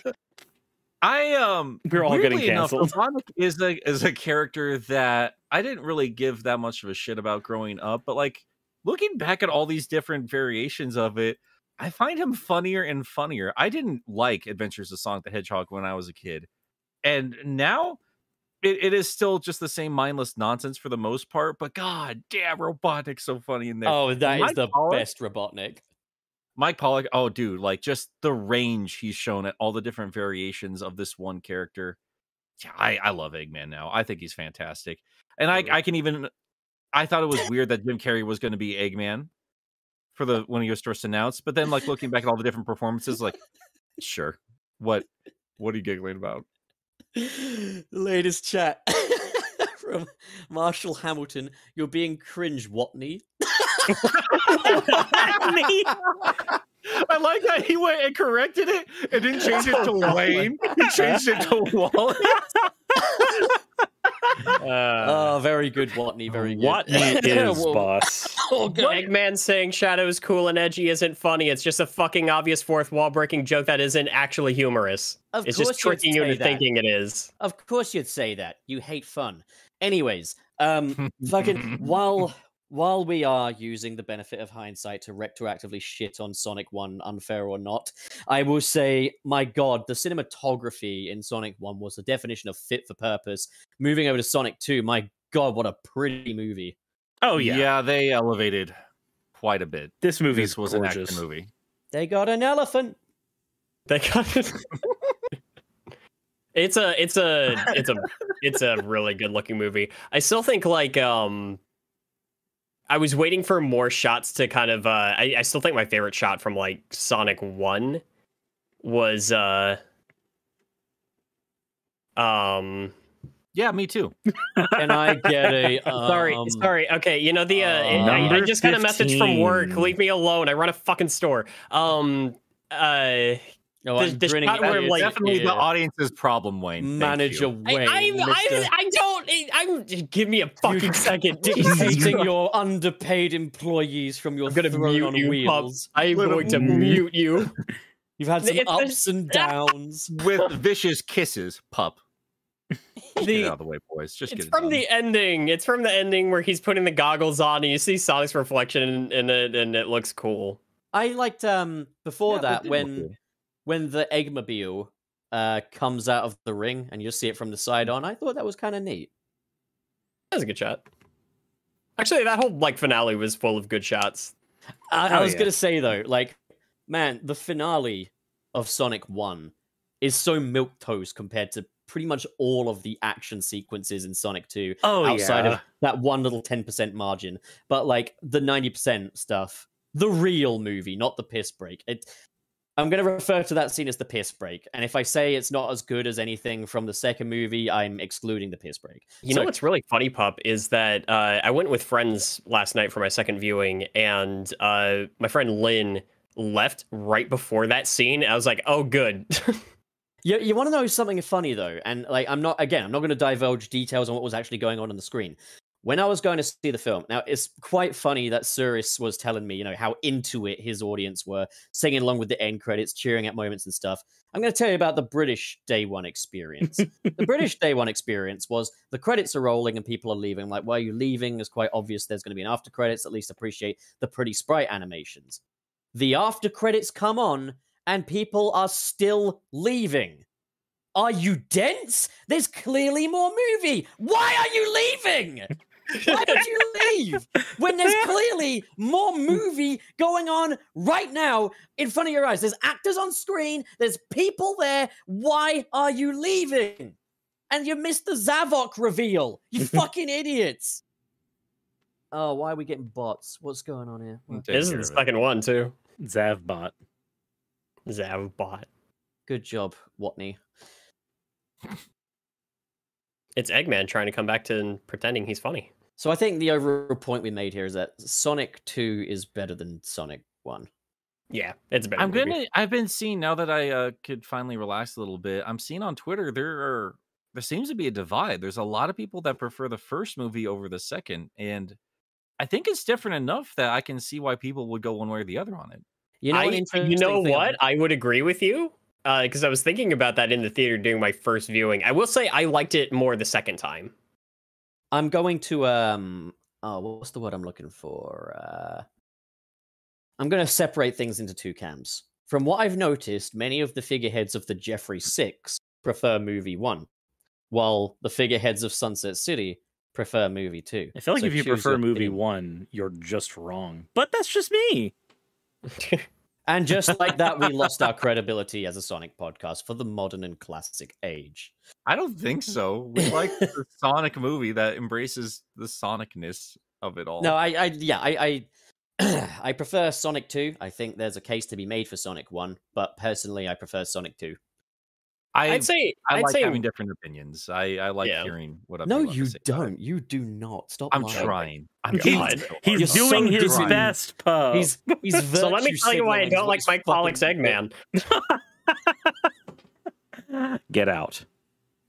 I um We're all getting weirdly enough, canceled. Is a is a character that I didn't really give that much of a shit about growing up, but like looking back at all these different variations of it, I find him funnier and funnier. I didn't like Adventures of Sonic the Hedgehog when I was a kid. And now it, it is still just the same mindless nonsense for the most part. But god damn, Robotnik's so funny in there. Oh, that is Mike the Pollock? best Robotnik. Mike Pollock, oh dude, like just the range he's shown at all the different variations of this one character. Yeah, I, I love Eggman now. I think he's fantastic. And I, I can even I thought it was weird that Jim Carrey was going to be Eggman for the when he was first announced, but then like looking back at all the different performances, like sure. What what are you giggling about? Latest chat from Marshall Hamilton. You're being cringe, Watney. I like that he went and corrected it and didn't change it to Wayne. He changed it to Wallace. Uh, Oh, very good, Watney. Very good. Watney is boss. Oh, God. Eggman saying Shadow's cool and edgy isn't funny. It's just a fucking obvious fourth wall breaking joke that isn't actually humorous. Of it's course just you'd tricking you into that. thinking it is. Of course you'd say that. You hate fun. Anyways, um, fucking while while we are using the benefit of hindsight to retroactively shit on Sonic One, unfair or not, I will say, my God, the cinematography in Sonic One was the definition of fit for purpose. Moving over to Sonic Two, my God, what a pretty movie! Oh yeah, yeah, they elevated quite a bit. this movie This was an gorgeous. action movie. They got an elephant. They got it. it's a it's a it's a it's a really good looking movie. I still think like um I was waiting for more shots to kind of uh I, I still think my favorite shot from like Sonic 1 was uh um Yeah, me too. Can I get a sorry um, sorry. Okay you know the uh, uh, I, I Number just got a message from work. leave me alone. I run a fucking store. Um uh Oh, I'm the grinning where, like, Definitely the audience's problem, Wayne. Thank Manager you. I, Wayne. I, Mr. I, I don't I'm give me a fucking second Jesus dictating your underpaid employees from your I'm gonna throne mute on you, wheels. I'm going to mute you. You've had some It's- ups and downs. With vicious kisses, pup. Get it out of the way, boys. Just it's get it from done. the ending. It's from the ending where he's putting the goggles on and you see Sonic's reflection in, in it and it looks cool. I liked um before Yeah, that did look when cool. When the Eggmobile uh comes out of the ring and you see it from the side on. I thought that was kind of neat. That was a good shot. Actually, that whole like finale was full of good shots. I, I was yeah. gonna say though, like, man, the finale of Sonic One is so milk toast compared to pretty much all of the action sequences in Sonic Two. Oh outside yeah. of that one little 10% margin. But like the 90% stuff, the real movie, not the piss break. It I'm going to refer to that scene as the piss break. And if I say it's not as good as anything from the second movie, I'm excluding the piss break. You So- know what's really funny, pup, is that uh, I went with friends last night for my second viewing, and uh, my friend Lynn left right before that scene. I was like, "Oh, good." You, you want to know something funny though, and like I'm not again, I'm not going to divulge details on what was actually going on on the screen. When I was going to see the film, now it's quite funny that Cyrus was telling me, you know, how into it his audience were, singing along with the end credits, cheering at moments and stuff. I'm going to tell you about the British day one experience. the British day one experience was the credits are rolling and people are leaving. Like, why are you leaving? It's quite obvious there's going to be an after credits. At least appreciate the pretty sprite animations. The after credits come on and people are still leaving. Are you dense? There's clearly more movie. Why are you leaving? Why would you leave when there's clearly more movie going on right now in front of your eyes? There's actors on screen, there's people there. Why are you leaving? And you missed the Zavok reveal. You fucking idiots. Oh, why are we getting bots? What's going on here? What- this is the of second one too. Zavbot. Zavbot. Good job, Watney. It's Eggman trying to come back to and pretending he's funny. So I think the overall point we made here is that Sonic 2 is better than Sonic 1. Yeah, it's a better. I'm movie. gonna. I've been seeing now that I uh, could finally relax a little bit. I'm seeing on Twitter there are there seems to be a divide. There's a lot of people that prefer the first movie over the second, and I think it's different enough that I can see why people would go one way or the other on it. You know, I, an you know what? I would agree with you because I was thinking about that in the theater doing my first viewing. I will say I liked it more the second time. I'm going to um oh what's the word I'm looking for? Uh I'm going to separate things into two camps. From what I've noticed, many of the figureheads of the Jeffrey 6 prefer movie 1. while the figureheads of Sunset City prefer movie two. I feel like So if you prefer movie theme. one, you're just wrong. But that's just me. And just like that, we lost our credibility as a Sonic podcast for the modern and classic age. I don't think so. We like the Sonic movie that embraces the Sonicness of it all. No, I, I yeah, I, I, I prefer Sonic 2. I think there's a case to be made for Sonic 1, but personally, I prefer Sonic 2. I, I'd say I I'd like say having different opinions. I, I like Yeah. hearing what other No, people have to you say it. don't. You do not. Stop. I'm lying. trying. I'm He's- trying. He's You're so doing his good. best, Poe. He's he's. so. Let me tell you why I don't like Mike Pollock's Eggman. Get out.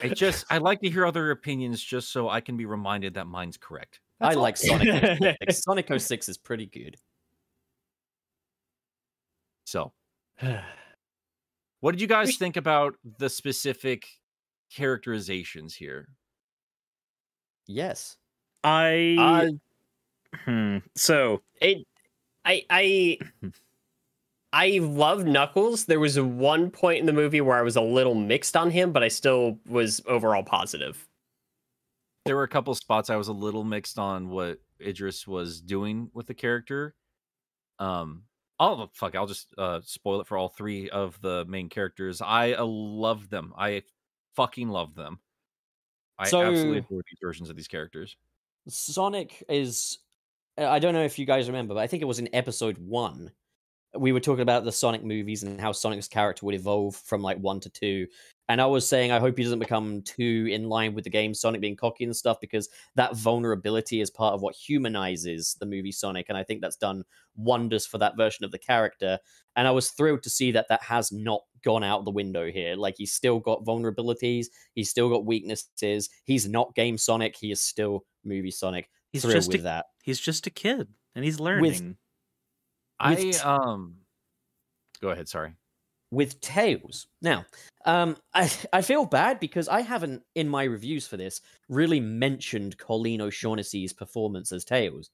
I just I like to hear other opinions just so I can be reminded that mine's correct. I That's all. like Sonic. 06. Sonic 06 is pretty good. So, what did you guys think about the specific characterizations here? Yes. I Uh, hmm. so it i i i love knuckles there was one point in the movie where i was a little mixed on him but i still was overall positive There were a couple spots I was a little mixed on what Idris was doing with the character. Um, oh fuck, I'll just uh spoil it for all three of the main characters. I uh, love them. I fucking love them. I So- absolutely adore these versions of these characters. Sonic is. uh, I don't know if you guys remember, but I think it was in episode one. We were talking about the Sonic movies and how Sonic's character would evolve from like one to two. And I was saying, I hope he doesn't become too in line with the game Sonic being cocky and stuff, because that vulnerability is part of what humanizes the movie Sonic. And I think that's done wonders for that version of the character. And I was thrilled to see that that has not gone out the window here. Like he's still got vulnerabilities, he's still got weaknesses. He's not game Sonic, he is still movie Sonic. he's Thrilled just with a, that. he's just a kid and he's learning. With t- um, go ahead. Sorry. with Tails. Now, um, I I feel bad because I haven't in my reviews for this really mentioned Colleen O'Shaughnessy's performance as Tails.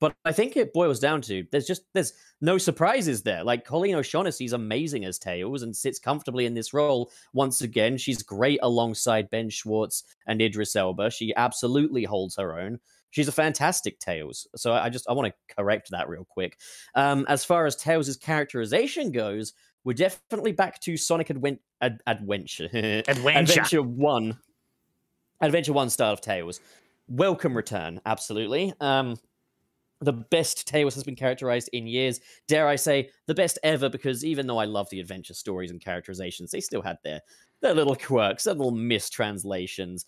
But I think it boils down to there's just there's no surprises there. Like Colleen O'Shaughnessy's amazing as Tails and sits comfortably in this role once again. She's great alongside Ben Schwartz and Idris Elba. She absolutely holds her own. She's a fantastic Tails. So I just I want to correct that real quick. Um, as far as Tails' characterization goes, we're definitely back to Sonic Adwen- Ad- Adventure. Adventure. Adventure 1. Adventure 1 style of Tails. Welcome return, absolutely. Um, the best Tails has been characterized in years. Dare I say, the best ever, because even though I love the adventure stories and characterizations, they still had their, their little quirks, their little mistranslations.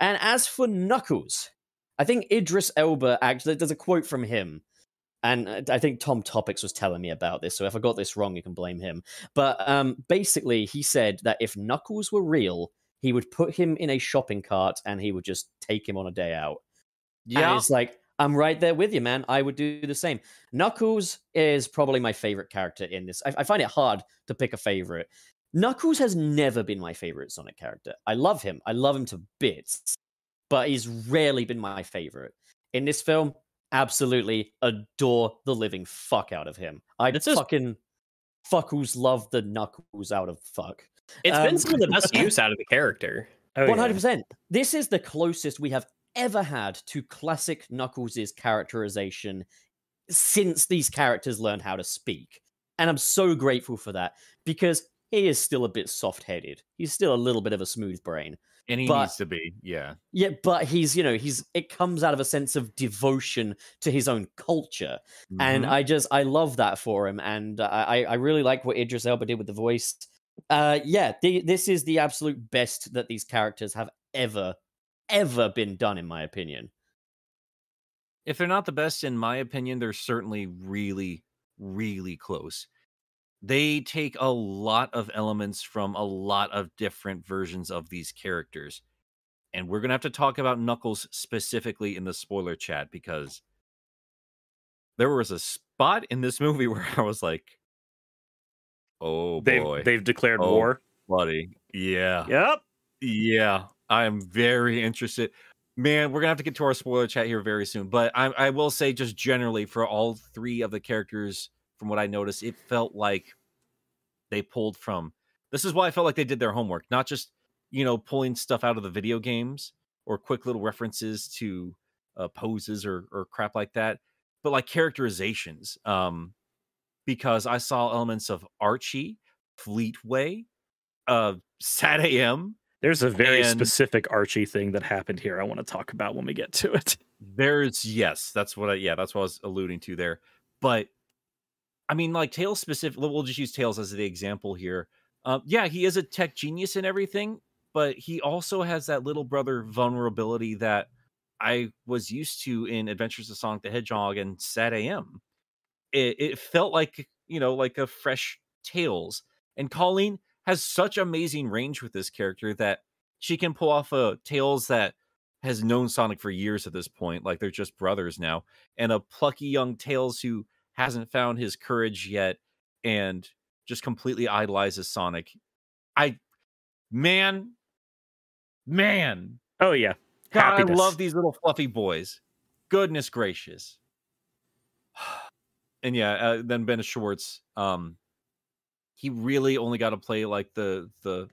And as for Knuckles, I think Idris Elba actually, there's a quote from him and uh, I think Tom Topics was telling me about this. So if I got this wrong, you can blame him. But um, basically, he said that if Knuckles were real, he would put him in a shopping cart and he would just take him on a day out. And Yeah, it's like I'm right there with you, man. I would do the same. Knuckles is probably my favorite character in this. I, I find it hard to pick a favorite. Knuckles has never been my favorite Sonic character. I love him. I love him to bits, but he's rarely been my favorite. In this film, absolutely adore the living fuck out of him. I This is- fucking fuckles love the Knuckles out of fuck. It's Um, been some of the best use out of the character Oh, One hundred percent. This is the closest we have ever had to classic Knuckles' characterization since these characters learned how to speak, and I'm so grateful for that because he is still a bit soft-headed. He's still a little bit of a smooth brain. And he but- needs to be. Yeah. Yeah, but he's you know he's it comes out of a sense of devotion to his own culture, and Mhm. I just I love that for him, and I I really like what Idris Elba did with the voice. Uh, yeah, the, this is the absolute best that these characters have ever ever been done, in my opinion. if they're not the best, in my opinion, they're certainly really, really close. They take a lot of elements from a lot of different versions of these characters. And we're going to have to talk about Knuckles specifically in the spoiler chat because there was a spot in this movie where I was like, oh They've boy, they've declared Oh. war. buddy. Yeah. Yep. Yeah, I am very interested. Man, we're gonna have to get to our spoiler chat here very soon. But I, I will say, just generally, for all three of the characters, from what I noticed, it felt like they pulled from. This is why I felt like they did their homework, not just you know, pulling stuff out of the video games or quick little references to uh, poses or or crap like that, but like characterizations. Um, because I saw elements of Archie, Fleetway, uh, SatAM. There's a very specific Archie thing that happened here. I want to talk about when we get to it. There's yes, that's what I yeah, that's what I was alluding to there. But I mean, like Tails specific. We'll just use Tails as the example here. Uh, yeah, he is a tech genius and everything, but he also has that little brother vulnerability that I was used to in Adventures of Sonic the Hedgehog and SatAM. It, it felt like you know, like a fresh Tails. And Colleen has such amazing range with this character that she can pull off a Tails that has known Sonic for years at this point, like they're just brothers now, and a plucky young Tails who hasn't found his courage yet and just completely idolizes Sonic. I, man, man, Oh yeah, God, I love these little fluffy boys. Goodness gracious. And yeah, uh, then Ben Schwartz, um, he really only got to play like the the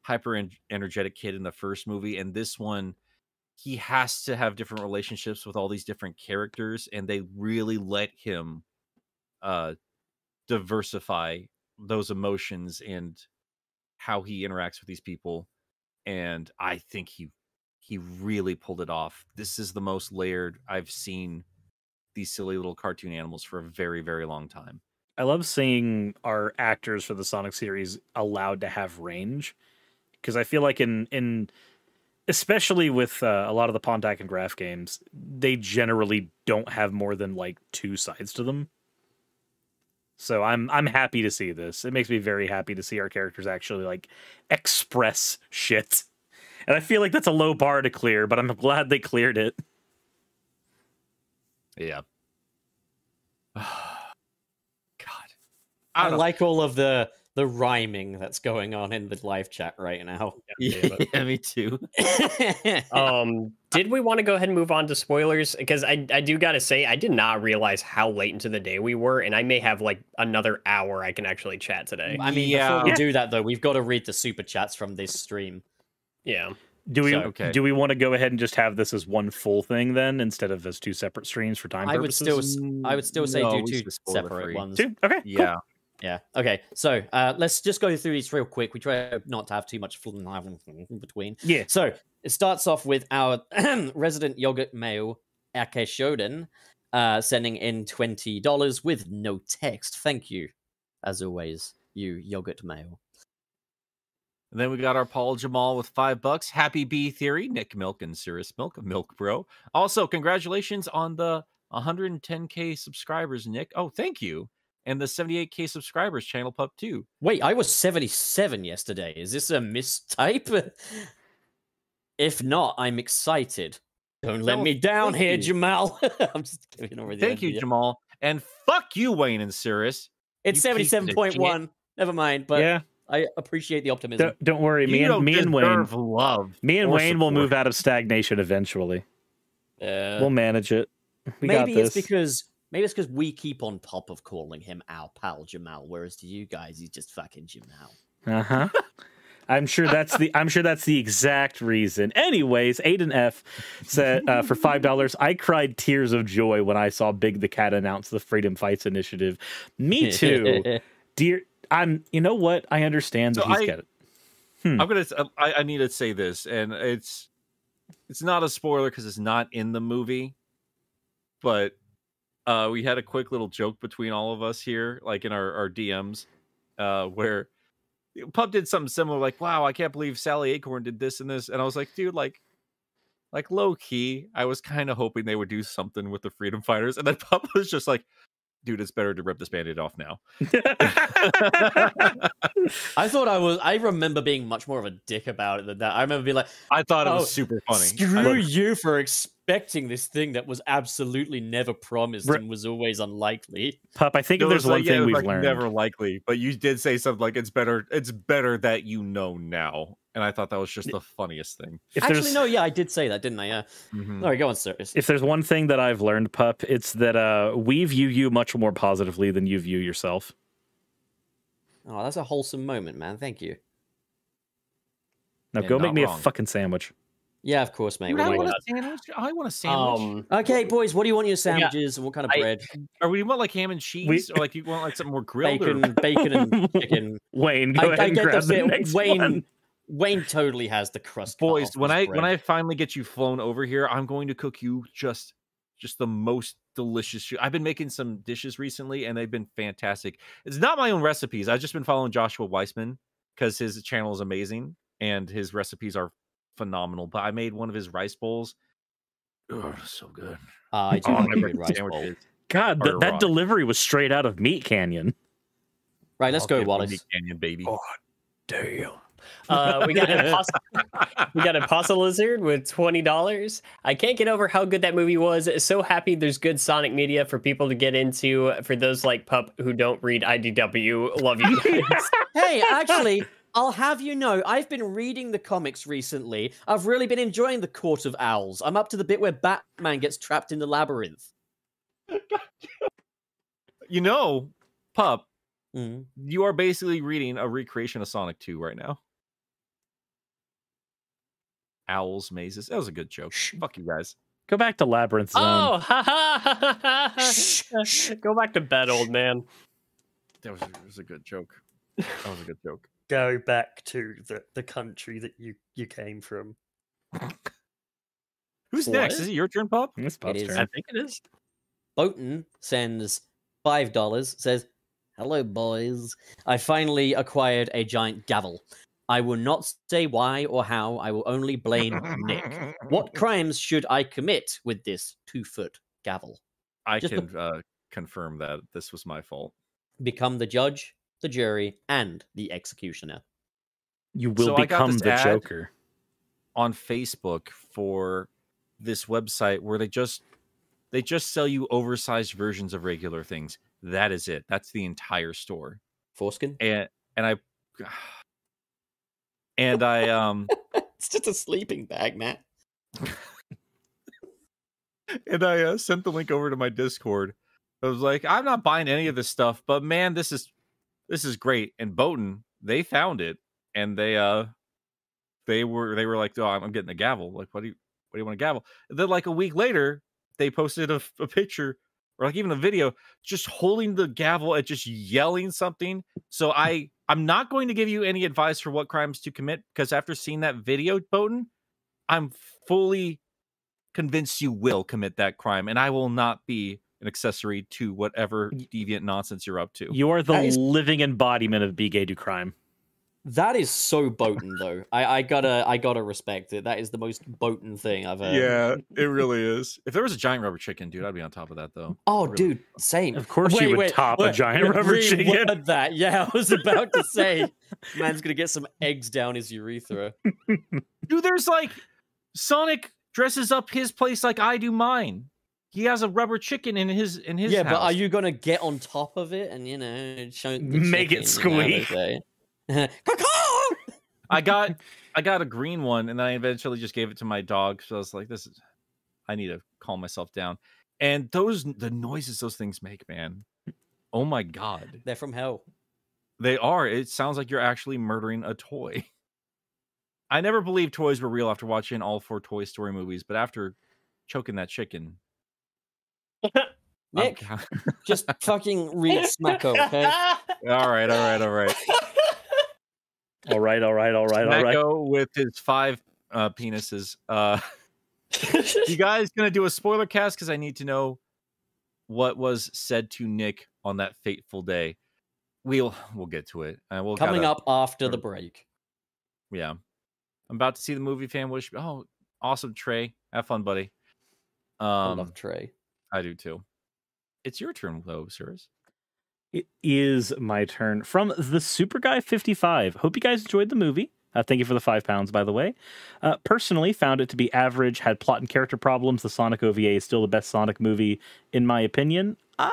hyper en- energetic kid in the first movie, and this one, he has to have different relationships with all these different characters, and they really let him uh diversify those emotions and how he interacts with these people. And I think he he really pulled it off. This is the most layered I've seen these silly little cartoon animals for a very, very long time. I love seeing our actors for the Sonic series allowed to have range because I feel like in in especially with uh, a lot of the Pontac and Graff games, they generally don't have more than like two sides to them. So I'm I'm happy to see this. It makes me very happy to see our characters actually like express shit. And I feel like that's a low bar to clear, but I'm glad they cleared it. Yeah. God. I, I like all of the the rhyming that's going on in the live chat right now. yeah, yeah, me too. um, did we want to go ahead and move on to spoilers? Because I, I do gotta say, I did not realize how late into the day we were, and I may have like another hour I can actually chat today. I mean, Yeah. before we do that though, we've got to read the super chats from this stream. Yeah. Do we So- Okay. do we want to go ahead and just have this as one full thing then instead of as two separate streams for time I would still, s- I would still say No, do two separate ones. Two? Okay. cool. Yeah. Okay. So uh, let's just go through these real quick. We try not to have too much in between. Yeah. So it starts off with our resident yogurt mail, Ake Shoden, uh, sending in twenty dollars with no text. Thank you, as always, you yogurt mail. And then we got our Paul Jamal with five bucks. Happy Bee Theory, Nick Milk, and Cyrus Milk, Milk Bro. Also, congratulations on the 110k subscribers, Nick. Oh, thank you. And the 78k subscribers, Channel Pup 2. Wait, I was seventy-seven yesterday. Is this a mistype? if not, I'm excited. Don't let No, me down here, you. Jamal. I'm just giving over the Thank you. Jamal. And fuck you, Wayne and Cyrus. It's you piece of seventy-seven point one. Never mind, but yeah. I appreciate the optimism. Don't, don't worry. Me you and don't me and Wayne. love. Me and or Wayne will move out of stagnation eventually. Uh, we'll manage it. We maybe got it's because maybe it's because we keep on top of calling him our pal Jamal, whereas to you guys, he's just fucking Jamal. Uh huh. I'm sure that's the I'm sure that's the exact reason. Anyways, Aiden F said uh, for five dollars, I cried tears of joy when I saw Big the Cat announce the Freedom Fights initiative. Me too, dear. I'm. You know what? I understand that So he's I- got it. I'm gonna. uh, I, I need to say this, and it's it's not a spoiler because it's not in the movie, but uh, we had a quick little joke between all of us here, like in our our DMs, uh, where Pup did something similar, like, "Wow, I can't believe Sally Acorn did this and this," and I was like, "Dude, like." Like low key, I was kind of hoping they would do something with the freedom fighters, and then Pup was just like, "Dude, it's better to rip this band-aid off now." I thought I was. I remember being much more of a dick about it than that. I remember being like, I thought it Oh, was super funny. "Screw you for expecting this thing that was absolutely never promised Re- and was always unlikely." Pup, I think No, if there's it's like, one yeah, thing we've like, learned. Never likely, but you did say something like it's better. It's better that you know now, and I thought that was just the funniest thing. If Actually, no, yeah, I did say that, didn't I? Yeah. Mhm. All right, go on, sir. if there's one thing that I've learned, Pup, it's that uh, we view you much more positively than you view yourself. Oh, that's a wholesome moment, man. Thank you. Now And go make me wrong. a fucking sandwich. Yeah, of course, mate. Dude, I want want? a sandwich. I want a sandwich. Um, Okay, boys, what do you want your sandwiches and what kind of bread? or would you want like ham and cheese, or like you want like something more grilled? or- Bacon, bacon and chicken. Wayne, go I, ahead I and get the grab the, bit. next Wayne, one. Wayne totally has the crust. cut boys when i bread. when i finally get you flown over here i'm going to cook you just just the most delicious shit. i've been making some dishes recently and they've been fantastic it's not my own recipes i've just been following joshua weissman because his channel is amazing and his recipes are phenomenal but i made one of his rice bowls oh so good Ah, I do Oh, like good rice sandwiches. bowl. God, th- that raw. delivery was straight out of Meat Canyon. Right, let's I'll go, give you Wallace. Meat canyon baby Oh. Damn. Uh, we got Impossible, we got Impossible Lizard with twenty dollars. I can't get over how good that movie was. So happy there's good Sonic media for people to get into. For those like Pup who don't read IDW, love you guys. Hey, actually, I'll have you know, I've been reading the comics recently. I've really been enjoying the Court of Owls. I'm up to the bit where Batman gets trapped in the labyrinth. you know pup Mm. you are basically reading a recreation of sonic 2 right now owls mazes that was a good joke fuck you guys Go back to Labyrinth Zone. oh, ha ha ha ha! ha. Go back to bed, old man. that was, a- was a good joke that was a good joke Go back to the, the country that you, you came from. Who's What? next? Is it your turn, Pop? It's Pup's is. turn. I think it is. Boaton sends five dollars. Says, "Hello, boys. I finally acquired a giant gavel. I will not say why or how. I will only blame Nick. What crimes should I commit with this two-foot gavel? I Just can uh, confirm that this was my fault. Become the judge, the jury, and the executioner." You will So become the. Joker. On Facebook for this website where they just they just sell you oversized versions of regular things. That is it. That's the entire store. Foreskin. And and I and I um it's just a sleeping bag, Matt. and I uh, sent the link over to my Discord. I was like, I'm not buying any of this stuff, but man, this is this is great. And Bowden, they found it, and they uh they were they were like, oh, I'm getting a gavel. Like, what do you what do you want a gavel? And then like a week later, they posted a, a picture or like even a video just holding the gavel and just yelling something. So I I'm not going to give you any advice for what crimes to commit because after seeing that video, Bowden, I'm fully convinced you will commit that crime, and I will not be an accessory to whatever deviant nonsense you're up to. You are the That is- living embodiment of be gay do crime. That is so Boaton, though. I, I gotta I gotta respect it. That is the most Boaton thing I've heard. Yeah, it really is. If there was a giant rubber chicken, dude, I'd be on top of that though. Oh, Really. dude, same. Of course you would top a giant rubber chicken. reword That yeah, I was about to say, man's gonna get some eggs down his urethra. Dude, there's like Sonic dresses up his place like I do mine. He has a rubber chicken in his in his yeah, but are you gonna get on top of it and you know show the Make it chicken, you know, squeak. I got I got a green one and then I eventually just gave it to my dog. So I was like, this is I need to calm myself down. And those the noises those things make, man. Oh my god. They're from hell. They are. It sounds like you're actually murdering a toy. I never believed toys were real after watching all four Toy Story movies, but after choking that chicken, Nick, ca- just fucking read Smacko, okay? all right, all right, all right. All right, all right, all right, all right. Mecco with his five uh, penises. Uh, you guys gonna do a spoiler cast because I need to know what was said to Nick on that fateful day. We'll we'll get to it. Uh, we'll Coming gotta- up after the break. Yeah, I'm about to see the movie. Fan wish. Oh, awesome, Trey. Have fun, buddy. I Um, love Trey. I do too. It's your turn, though, Cyrus. It is my turn from the Super Guy 55. Hope you guys enjoyed the movie. Uh, thank you for the five pounds, by the way. Uh, personally, found it to be average, had plot and character problems. The Sonic OVA is still the best Sonic movie, in my opinion. Um,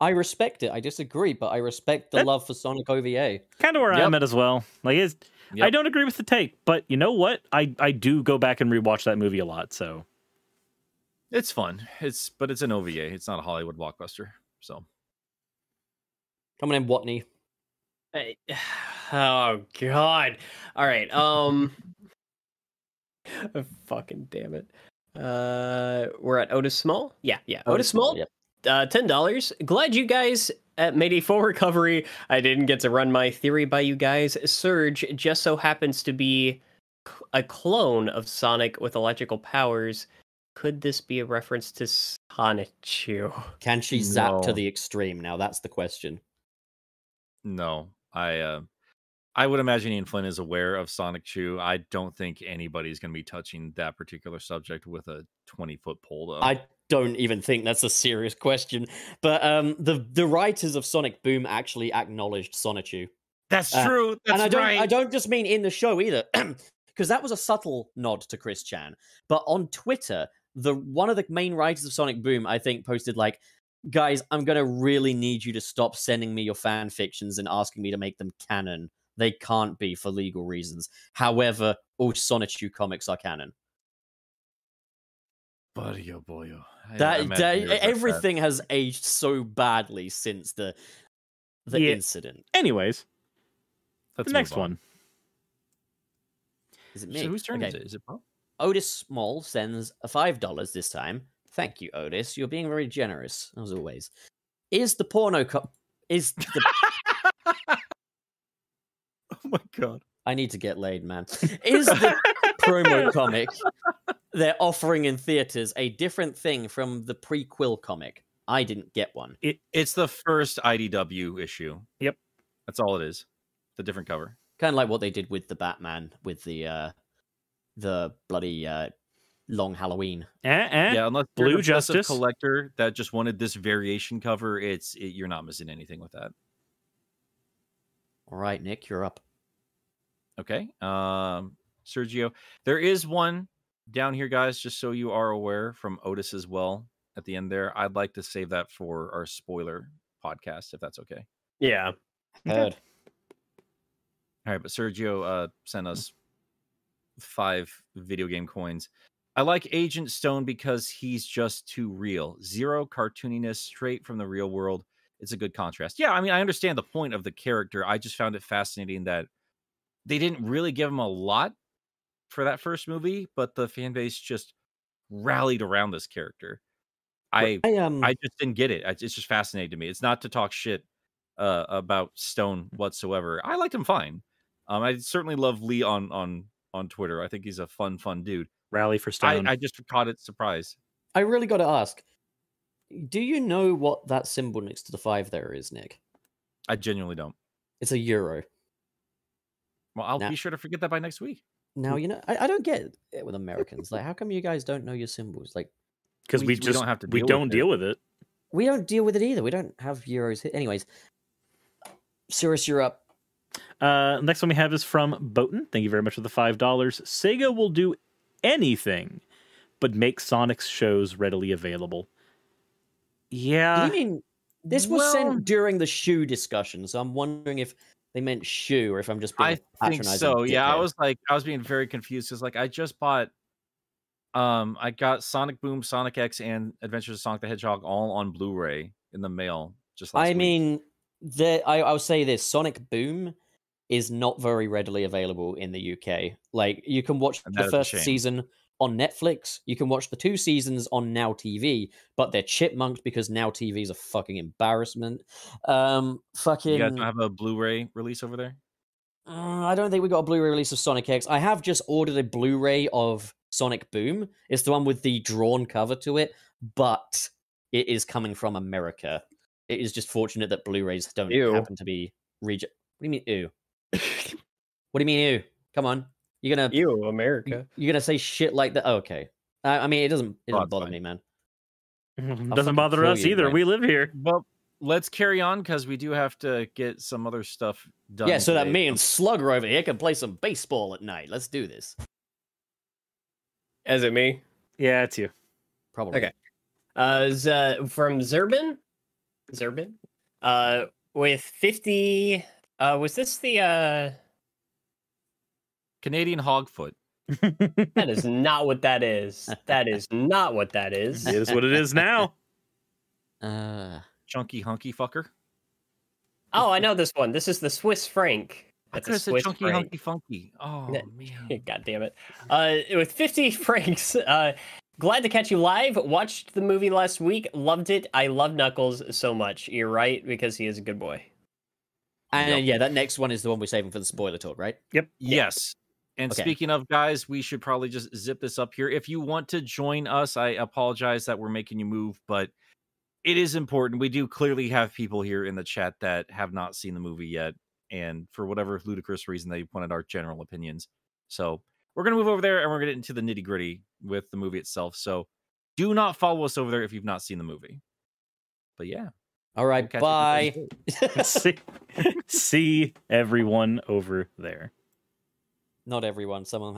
I respect it. I disagree, but I respect the That- love for Sonic OVA. kind of where Yep. I'm at as well. Like, it's, I don't agree with the take, but you know what? I I do go back and rewatch that movie a lot. So It's fun. It's but it's an OVA. It's not a Hollywood blockbuster. So Coming in, Watney. I- Oh god. All right. Um fucking damn it. Uh we're at Otis Small? Yeah, yeah. Otis, Small. Yep. Uh ten dollars. Glad you guys at made a full recovery. I didn't get to run my theory by you guys. Surge just so happens to be a clone of Sonic with electrical powers. Could this be a reference to Sonichu? Can she zap to the extreme? Now that's the question. No, I uh, I would imagine Ian Flynn is aware of Sonichu. I don't think anybody's going to be touching that particular subject with a twenty foot pole. Though I don't even think that's a serious question. But um, the the writers of Sonic Boom actually acknowledged Sonichu. that's uh, true. That's and I don't right. I don't just mean in the show either, because that was a subtle nod to Chris Chan. But on Twitter, the one of the main writers of Sonic Boom, I think, posted like. Guys, I'm gonna really need you to stop sending me your fan fictions and asking me to make them canon. They can't be for legal reasons. However, all Sonic Sonichu comics are canon. Buddy, oh boy, oh. I- I that, imagine that- you regret that. everything has aged so badly since the the Yeah. incident. Anyways, Let's the next on. one. Is it me? So whose turn is it? Is it Bo? Otis Small sends five dollars this time. Thank you, Otis. You're being very generous as always. Is the porno co- is the Oh my god. I need to get laid, man. Is the promo comic they're offering in theaters a different thing from the prequel comic? I didn't get one. It's the first IDW issue. Yep. That's all it is. The different cover. Kind of like what they did with the Batman with the uh the bloody uh long Halloween. Eh, eh. yeah, unless you're Blue an obsessive Justice. collector that just wanted this variation cover, it's it, you're not missing anything with that. All right, Nick, you're up. Okay. Um, Sergio, there is one down here, guys, just so you are aware from Otis as well at the end there. I'd like to save that for our spoiler podcast, if that's okay. Yeah. Heard. All right, but Sergio uh, sent us five video game coins. I like Agent Stone because he's just too real. Zero cartooniness, straight from the real world. It's a good contrast. Yeah, I mean, I understand the point of the character. I just found it fascinating that they didn't really give him a lot for that first movie, but the fan base just rallied around this character. I I um I just didn't get it. It's just fascinating to me. It's not to talk shit uh, about Stone whatsoever. I liked him fine. Um, I certainly love Lee on on on Twitter. I think he's a fun, fun dude. Rally for I, Stone. I just caught it surprise. I really got to ask. Do you know what that symbol next to the five there is, Nick? I genuinely don't. It's a euro. Well, I'll Nah. be sure to forget that by next week. Now you know I, I don't get it with Americans. Like, how come you guys don't know your symbols? Like, because we- we, we just don't have to we deal with don't it. deal with it. we don't deal with it either. We don't have euros. here. Anyways, Cyrus, you're up. Uh, next one we have is from Boaton. Thank you very much for the five dollars. Sega will do anything, but make Sonic's shows readily available. Yeah, you mean this was well- sent during the shoe discussion? So I'm wondering if they meant shoe or if I'm just being I a think so. Yeah, I was like, I was being very confused because like I just bought, um, I got Sonic Boom, Sonic X, and Adventures of Sonic the Hedgehog all on Blu-ray in the mail. Just last I week. mean, the I, I'll say this: Sonic Boom is not very readily available in the UK. Like, you can watch the that is a first season on Netflix. You can watch the two seasons on Now TV, but they're chipmunked because Now TV is a fucking embarrassment. Um, fucking. you guys don't have a Blu-ray release over there. Uh, I don't think we got a Blu-ray release of Sonic X. I have just ordered a Blu-ray of Sonic Boom. It's the one with the drawn cover to it, but it is coming from America. It is just fortunate that Blu-rays don't Ew. happen to be regi- What do you mean, ew? what do you mean, ew? Come on, you're gonna You, America. you're gonna say shit like that? Oh, okay. I, I mean, it doesn't it Oh, doesn't it's bother fine. me, man. doesn't bother us you, either. Mike. We live here. Well, let's carry on because we do have to get some other stuff done. yeah, so that today. me and Slugger over here can play some baseball at night. Let's do this. Is it me? Yeah, it's you. Probably. Okay. Uh, Z- from Zerbin? Zerbin? Uh, with 50. Uh, was this the. uh Canadian Hogfoot. That is not what that is. That is not what that is. It is what it is now. Uh, Chunky hunky fucker. Oh, I know this one. This is the Swiss franc. That's could a Swiss chunky franc. hunky funky. Oh man. God damn it. Uh, with 50 francs, uh, glad to catch you live. Watched the movie last week. Loved it. I love Knuckles so much. You're right, because he is a good boy. And Yep. yeah, that next one is the one we're saving for the spoiler talk, right? Yep. Yes. And Okay. speaking of guys, we should probably just zip this up here. If you want to join us, I apologize that we're making you move, but it is important. We do clearly have people here in the chat that have not seen the movie yet, and for whatever ludicrous reason, they wanted our general opinions. So we're gonna move over there and we're gonna get into the nitty gritty with the movie itself. So do not follow us over there if you've not seen the movie. But yeah, All right, we'll right, catch up with you bye. see, see everyone over there. Not everyone, some of them